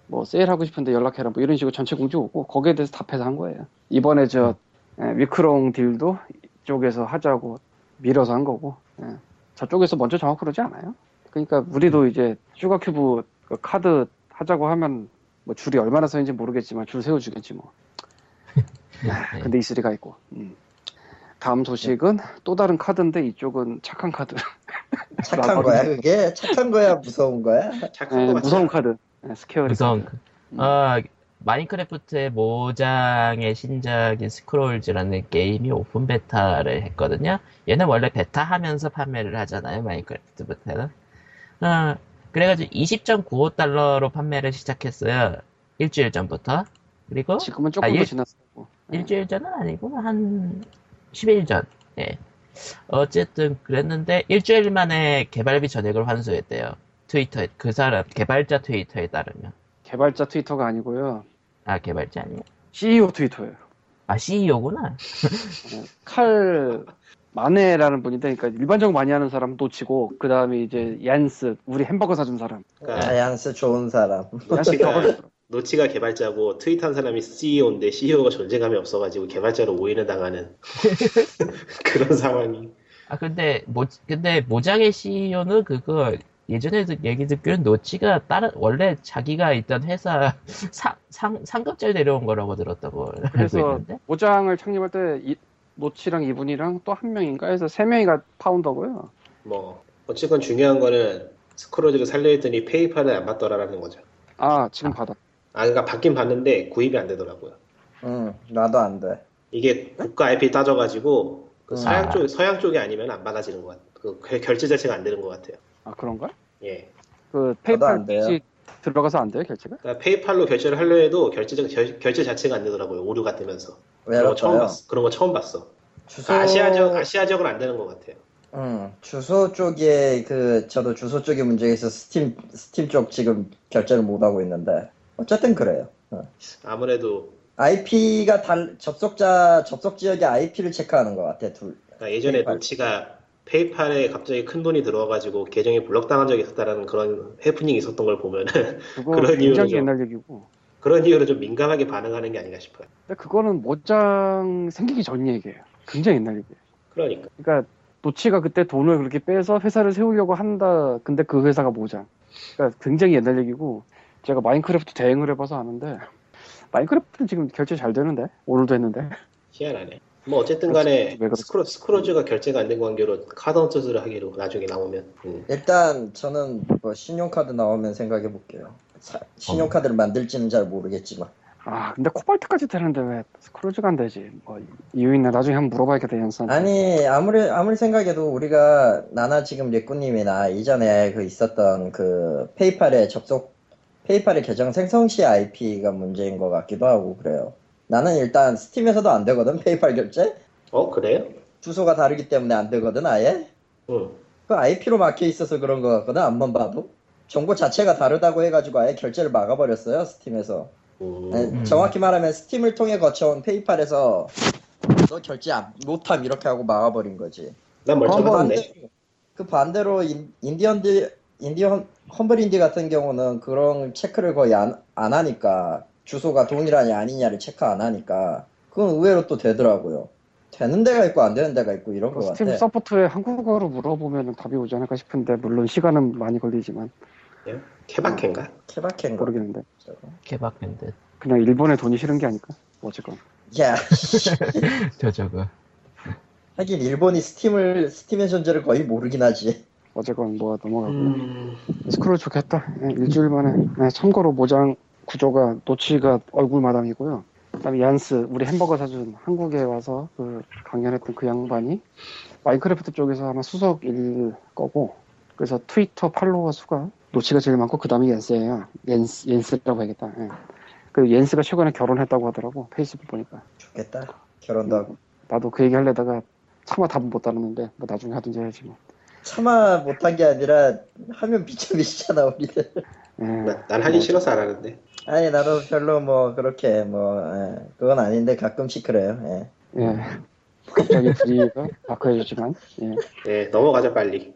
[SPEAKER 3] 뭐 세일하고 싶은데 연락해라. 뭐 이런 식으로 전체 공지 오고 거기에 대해서 답해서 한 거예요. 이번에 저 예, weeklong deal도 이쪽에서 하자고 밀어서 한 거고. 예. 저쪽에서 먼저 정확 그러지 않아요. 그러니까 우리도 이제 Sugar Cube 그 카드 하자고 하면 뭐 줄이 얼마나 서는지 모르겠지만 줄 세워주겠지 뭐
[SPEAKER 1] 네.
[SPEAKER 3] 근데 이슬이가 있고. 음. 다음 소식은 또 다른 카드인데 이쪽은 착한 카드.
[SPEAKER 2] 착한 거야
[SPEAKER 3] 모르겠어.
[SPEAKER 2] 그게? 착한 거야 무서운 거야?
[SPEAKER 4] 착한
[SPEAKER 3] 네, 무서운? 카드. 네, scary
[SPEAKER 1] 무서운
[SPEAKER 3] 카드. 음.
[SPEAKER 1] 어, Minecraft의 Mojang의 신작인 Scrolls라는 게임이 오픈 베타를 했거든요. 얘는 원래 베타 하면서 판매를 하잖아요, 마인크래프트 베타는. 어, 그래가지고 20.95달러로 판매를 시작했어요. 일주일 전부터. 그리고
[SPEAKER 3] 지금은 조금
[SPEAKER 1] 아,
[SPEAKER 3] 더
[SPEAKER 1] 일-
[SPEAKER 3] 지났고. 네.
[SPEAKER 1] 일주일 전은 아니고 한 10일 전. 예. 어쨌든 그랬는데 일주일 만에 개발비 전액을 환수했대요. 트위터에 그 사람 개발자 트위터에 따르면
[SPEAKER 3] 개발자 트위터가 아니고요.
[SPEAKER 1] 아 개발자 아니에요?
[SPEAKER 3] CEO 트위터예요.
[SPEAKER 1] 아 CEO구나.
[SPEAKER 3] 네, 칼 마네라는 분인데, 그러니까 일반적으로 많이 아는 사람 Notch고 그 다음에 이제 Jens 우리 햄버거 사준 사람.
[SPEAKER 4] 그러니까
[SPEAKER 2] 자양스 좋은 사람.
[SPEAKER 4] Jens Notch가
[SPEAKER 3] 저걸
[SPEAKER 4] Notch가 개발자고 트윗한 사람이 CEO인데 CEO가 존재감이 없어가지고 개발자로 오인을 당하는 그런 상황이
[SPEAKER 1] 아 근데 모 근데 Mojang의 CEO는 그거 예전에도 얘기 듣기로는 Notch가 다른 원래 자기가 있던 회사 상, 상 상급자를 데려온 거라고 들었다고 알고
[SPEAKER 3] 그래서
[SPEAKER 1] 있는데.
[SPEAKER 3] Mojang을 창립할 때 이, Notch랑 이분이랑 또 한 명인가 해서 세 명이가 founder고요.
[SPEAKER 4] 뭐 어쨌건 중요한 거는 Scrolls를 살려했더니 PayPal을 안 받더라라는 거죠.
[SPEAKER 3] 아 지금 받아.
[SPEAKER 4] 아 그러니까 받긴 받는데 구입이 안 되더라고요.
[SPEAKER 2] 응 나도 안 돼.
[SPEAKER 4] 이게 국가 IP 따져가지고 그
[SPEAKER 2] 음.
[SPEAKER 4] 서양
[SPEAKER 1] 아.
[SPEAKER 4] 쪽 서양 쪽이 아니면 안 받아지는 것 같아요. 그 결- 결제 자체가 안 되는 것 같아요.
[SPEAKER 3] 아 그런가?
[SPEAKER 4] 예.
[SPEAKER 2] 그안
[SPEAKER 3] PayPal
[SPEAKER 2] 돼요.
[SPEAKER 3] 페이지 들어가서 안 돼요 결제가?
[SPEAKER 4] 그러니까 PayPal로 결제를 하려 해도 결제 결, 결제 자체가 안 되더라고요. 오류가 뜨면서. 그런 거 처음. 봤어. 그런 거 처음 봤어.
[SPEAKER 2] 주소
[SPEAKER 4] 아시아적 아시아적은 안 되는 것 같아요.
[SPEAKER 2] 응 주소 쪽에 그 저도 주소 쪽에 문제가 있어 Steam Steam 쪽 지금 결제를 못 하고 있는데 어쨌든 그래요. 어.
[SPEAKER 4] 아무래도
[SPEAKER 2] IP가 달 접속자 접속 지역의 IP를 체크하는 것 같아 둘.
[SPEAKER 4] 그러니까 예전에. Notch가 PayPal에 갑자기 큰 돈이 들어와가지고 계정이 블럭당한 적이 있었다라는 그런 해프닝이 있었던 걸 보면은
[SPEAKER 3] 그거
[SPEAKER 4] 그런
[SPEAKER 3] 굉장히
[SPEAKER 4] 이유로죠.
[SPEAKER 3] 옛날 얘기고.
[SPEAKER 4] 그런 이유로 좀 민감하게 반응하는 게 아닌가 싶어요.
[SPEAKER 3] 근데 그거는 Mojang 생기기 전 얘기예요. 굉장히 옛날 얘기예요.
[SPEAKER 4] 그러니까
[SPEAKER 3] 그러니까 Notch가 그때 돈을 그렇게 빼서 회사를 세우려고 한다. 근데 그 회사가 Mojang. 그러니까 굉장히 옛날 얘기고 제가 Minecraft 대행을 해봐서 아는데 Minecraft는 지금 결제 잘 되는데 오늘도 했는데
[SPEAKER 4] 희한하네. 뭐 어쨌든 간에? Scro-, Scrolls가 결제가 안 된 관계로 Card Hunter를 하기로 나중에 나오면 음.
[SPEAKER 2] 일단 저는 뭐 신용카드 나오면 생각해 볼게요. 신용카드를 만들지는 잘 모르겠지만.
[SPEAKER 3] 아 근데 Cobalt까지 되는데 왜 Scrolls가 안 되지? 뭐 이유 있나 나중에 한번 물어봐야겠다 연산.
[SPEAKER 2] 아니 아무리 아무리 생각해도 우리가 나나 지금 예꾸님이나 이전에 그 있었던 그 PayPal에 접속 PayPal의 계정 생성 시 IP가 문제인 것 같기도 하고 그래요. 나는 일단 Steam에서도 안 되거든 PayPal 결제
[SPEAKER 4] 어 그래요?
[SPEAKER 2] 주소가 다르기 때문에 안 되거든 아예.
[SPEAKER 4] 응.
[SPEAKER 2] 그 IP로 막혀 있어서 그런 것 같거든 앞만 봐도 정보 자체가 다르다고 해가지고 아예 결제를 막아버렸어요 Steam에서.
[SPEAKER 4] 음.
[SPEAKER 2] 네,
[SPEAKER 1] 음.
[SPEAKER 2] 정확히 말하면 Steam을 통해 거쳐온 PayPal에서 너 결제 안- 못함 이렇게 하고 막아버린 거지. 난그
[SPEAKER 4] 멀쩡한데.
[SPEAKER 2] 반대로, 그 반대로 인, 인디언들 인디언 Humble Indie 같은 경우는 그런 체크를 거의 안, 안 하니까 주소가 동일하냐 아니냐를 체크 안 하니까 그건 의외로 또 되더라고요. 되는 데가 있고 안 되는 데가 있고 이런 그것
[SPEAKER 3] 스팀
[SPEAKER 2] 같아.
[SPEAKER 3] support에 한국어로 물어보면 답이 오지 않을까 싶은데 물론 시간은 많이 걸리지만
[SPEAKER 4] 케바케인가?
[SPEAKER 2] 케바케인가?
[SPEAKER 3] 모르겠는데
[SPEAKER 2] 저거.
[SPEAKER 1] 케바케인 듯.
[SPEAKER 3] 그냥 일본에 돈이 싫은 게 아닐까? 어쨌건
[SPEAKER 2] 야,
[SPEAKER 1] 저 저거.
[SPEAKER 2] 하긴 일본이 Steam을 Steam의 존재를 거의 모르긴 하지.
[SPEAKER 3] 어쨌건 뭐 넘어가고
[SPEAKER 4] 음.
[SPEAKER 3] 스크롤 좋겠다. 예, 일주일 만에. 예, 참고로 Mojang 구조가 Notch가 얼굴 마담이고요. 그다음에 Jens 우리 햄버거 사준 한국에 와서 그 강연했던 그 양반이 Minecraft 쪽에서 아마 수석 일 거고 그래서 트위터 팔로워 수가 Notch가 제일 많고 그 다음에 Jens예요. Jens Jens라고 해야겠다. 예. 그 Jens가 최근에 결혼했다고 하더라고 페이스북 보니까.
[SPEAKER 2] 좋겠다. 결혼도 하고.
[SPEAKER 3] 나도 그 얘기 하려다가 차마 답은 못 따르는데 뭐 나중에 하든지 해야지 뭐.
[SPEAKER 2] 차마 못한 게 아니라 하면 비참이시잖아 우리들.
[SPEAKER 3] 예.
[SPEAKER 4] 나- 난 하기 싫어서 안 하는데.
[SPEAKER 2] 아니 나도 별로 뭐 그렇게 뭐 예, 그건 아닌데 가끔씩 그래요. 예.
[SPEAKER 3] 예. 갑자기 분위기가 바꿔해주지만 예.
[SPEAKER 4] 예, 넘어가자 빨리.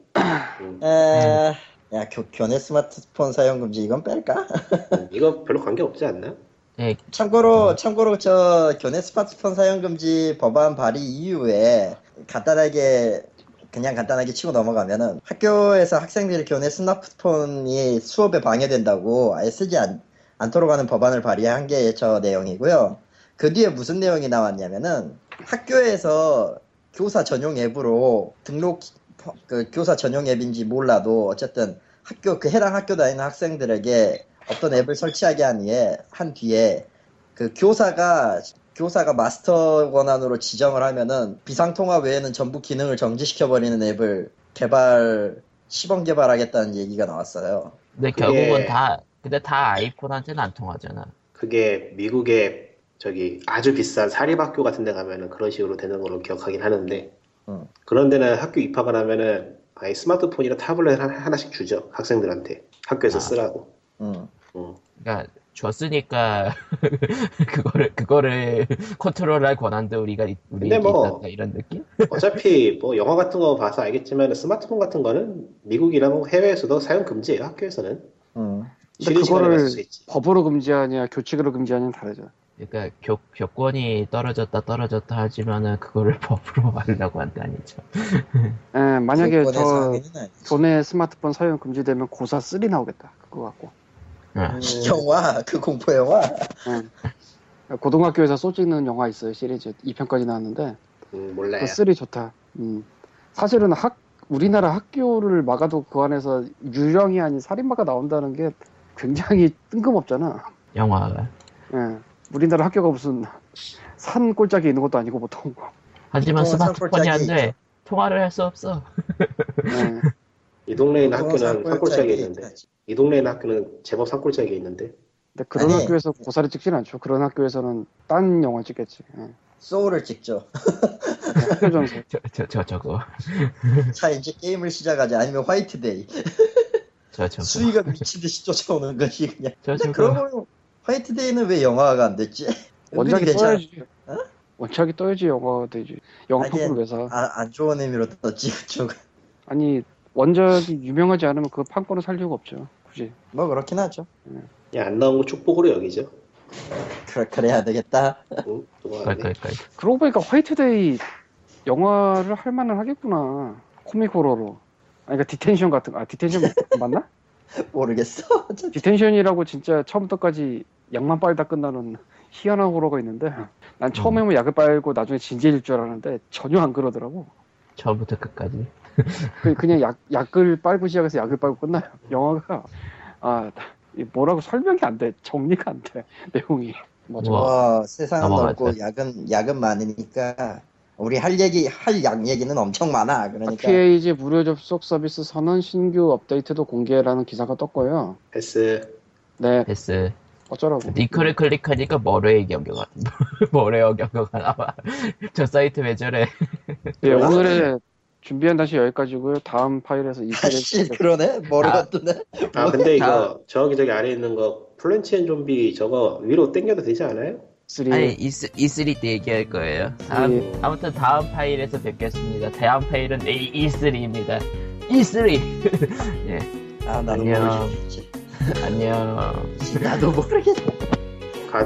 [SPEAKER 4] 음,
[SPEAKER 2] 에, 야 교, 교내 스마트폰 사용 금지 이건 뺄까?
[SPEAKER 4] 음, 이거 별로 관계 없지 않나?
[SPEAKER 1] 예,
[SPEAKER 2] 참고로 참고로 저 교내 스마트폰 사용 금지 법안 발의 이후에 간단하게 그냥 간단하게 치고 넘어가면은 학교에서 학생들이 교내 스마트폰이 수업에 방해된다고 아예 쓰지 않, 않도록 하는 법안을 발의한 게 저 내용이고요. 그 뒤에 무슨 내용이 나왔냐면은 학교에서 교사 전용 앱으로 등록 그 교사 전용 앱인지 몰라도 어쨌든 학교 그 해당 학교 다니는 학생들에게 어떤 앱을 설치하게 한 뒤에 한 뒤에 그 교사가 교사가 마스터 권한으로 지정을 하면은 비상통화 외에는 전부 기능을 정지시켜 버리는 앱을 개발 시범 개발하겠다는 얘기가 나왔어요.
[SPEAKER 1] 근데
[SPEAKER 4] 그게-
[SPEAKER 1] 결국은 다 근데 다 아이폰한테는 안 통하잖아.
[SPEAKER 4] 그게 미국의 저기 아주 비싼 사립학교 같은 데 가면은 그런 식으로 되는 걸로 기억하긴 하는데
[SPEAKER 2] 응.
[SPEAKER 4] 그런 데는 학교 입학을 하면은 아예 스마트폰이나 타블렛 하- 하나씩 주죠 학생들한테 학교에서
[SPEAKER 1] 아.
[SPEAKER 4] 쓰라고
[SPEAKER 2] 음.
[SPEAKER 4] 음.
[SPEAKER 1] 그러니까 줬으니까 그거를 그거를 컨트롤할 권한도 우리가 있- 우리에게
[SPEAKER 4] 근데 뭐-
[SPEAKER 1] 있다 이런 느낌?
[SPEAKER 4] 어차피 뭐 영화 같은 거 봐서 알겠지만 스마트폰 같은 거는 미국이나 뭐 해외에서도 사용 금지예요 학교에서는
[SPEAKER 2] 음.
[SPEAKER 3] 근데
[SPEAKER 4] 쉬는 시간에만
[SPEAKER 3] 그거를 법으로 금지하냐 교칙으로 금지하냐는 다르죠.
[SPEAKER 1] 그러니까 교, 교권이 떨어졌다 떨어졌다 하지만은 그거를 법으로 하려고 한게 아니죠.
[SPEAKER 3] 예, 만약에 저. 교내 스마트폰 사용 금지되면 고사 3 나오겠다. 그거 갖고.
[SPEAKER 1] 응.
[SPEAKER 2] 영화 그 공포 영화
[SPEAKER 3] 예. 고등학교에서 쏘 찍는 영화 있어요 시리즈 2편까지 나왔는데
[SPEAKER 4] 음, 몰라요
[SPEAKER 3] 그3 좋다. 음. 사실은 학 우리나라 학교를 막아도 그 안에서 유령이 아닌 살인마가 나온다는 게 굉장히 뜬금없잖아.
[SPEAKER 1] 영화가.
[SPEAKER 3] 예. 우리나라 학교가 무슨 산 꼴짝이 있는 것도 아니고 보통.
[SPEAKER 1] 하지만
[SPEAKER 2] 보통은
[SPEAKER 1] 스마트폰이 안 돼. 통화를 할 수 없어.
[SPEAKER 3] 예.
[SPEAKER 4] 이 동네에 있는 학교는 산골짜기에 있는데. 이 동네에 있는 학교는 제법 산골짜기에 있는데
[SPEAKER 3] 근데 그런
[SPEAKER 2] 아니.
[SPEAKER 3] 학교에서 고사를 찍진 않죠. 그런 학교에서는 딴 영화 찍겠지. 예.
[SPEAKER 2] 소울을 찍죠.
[SPEAKER 3] 학교 전서.
[SPEAKER 1] 저, 저, 저, 저거.
[SPEAKER 2] 자 이제 게임을 시작하자 아니면 화이트데이
[SPEAKER 1] 저, 저거.
[SPEAKER 2] 수위가 미친 듯이 쫓아오는 것이 그냥.
[SPEAKER 1] 저,
[SPEAKER 2] 근데
[SPEAKER 1] 저거.
[SPEAKER 2] 그러고 화이트데이는 왜 영화가 안 됐지?
[SPEAKER 3] 원작이
[SPEAKER 2] 괜찮아.
[SPEAKER 3] 떠야지.
[SPEAKER 2] 어?
[SPEAKER 3] 원작이 떠야지 영화 되지. 영화
[SPEAKER 2] 하긴,
[SPEAKER 3] 판권을 왜 사?
[SPEAKER 2] 아, 안 좋은 의미로 떴지 그쪽.
[SPEAKER 3] 아니 원작이 유명하지 않으면 그 판권을 살 이유가 없죠. 굳이.
[SPEAKER 2] 뭐 그렇긴 하죠.
[SPEAKER 4] 그냥 안 나온 거 축복으로 여기죠
[SPEAKER 2] 그래 그래야 되겠다.
[SPEAKER 4] 응?
[SPEAKER 1] 깔.
[SPEAKER 3] 그러고 보니까 화이트데이 영화를 할 만은 하겠구나. 코믹 호러로. 아니 그러니까 Detention 같은 거. 아 Detention 맞나?
[SPEAKER 2] 모르겠어.
[SPEAKER 3] Detention이라고 진짜 처음부터까지 약만 빨다 끝나는 희한한 호러가 있는데 난 처음에 뭐 약을 빨고 나중에 진지해질 줄 알았는데 전혀 안 그러더라고.
[SPEAKER 1] 처음부터 끝까지.
[SPEAKER 3] 그- 그냥 약, 약을 빨고 시작해서 약을 빨고 끝나요. 영화가 아이 뭐라고 설명이 안 돼. 정리가 안 돼. 내용이. 뭐죠?
[SPEAKER 1] 뭐.
[SPEAKER 2] 뭐 세상은. 넓고 약은 약은 많으니까 우리 할 얘기 할약 얘기는 엄청 많아. 그러니까
[SPEAKER 3] PAG 무료 접속 서비스 선언 신규 업데이트도 공개라는 기사가 떴고요.
[SPEAKER 4] 패스.
[SPEAKER 3] 네,
[SPEAKER 1] 패스.
[SPEAKER 3] 어쩌라고.
[SPEAKER 1] 링크를 클릭하니까 머레의 경고가 머레어 경고가 나와. 저 사이트 왜 저래?
[SPEAKER 3] 예, 오늘의 준비한 다시 여기까지고요. 다음 파일에서 이
[SPEAKER 2] 아씨
[SPEAKER 3] 시리즈
[SPEAKER 2] 그러네 머리가 뜨네.
[SPEAKER 4] 아 근데
[SPEAKER 1] 다-
[SPEAKER 4] 이거 저기 저기 아래 있는 거 플랜치앤 좀비 저거 위로 당겨도 되지 않아요?
[SPEAKER 3] 3
[SPEAKER 1] 아니 E3, E3 때 얘기할 거예요. 다음,
[SPEAKER 3] 예.
[SPEAKER 1] 아무튼 다음 파일에서 뵙겠습니다. 다음 파일은 E3입니다. E3. 예,
[SPEAKER 2] 아 나도
[SPEAKER 1] 안녕.
[SPEAKER 2] 모르겠지.
[SPEAKER 1] 안녕.
[SPEAKER 2] 나도 모르겠지.
[SPEAKER 4] 가-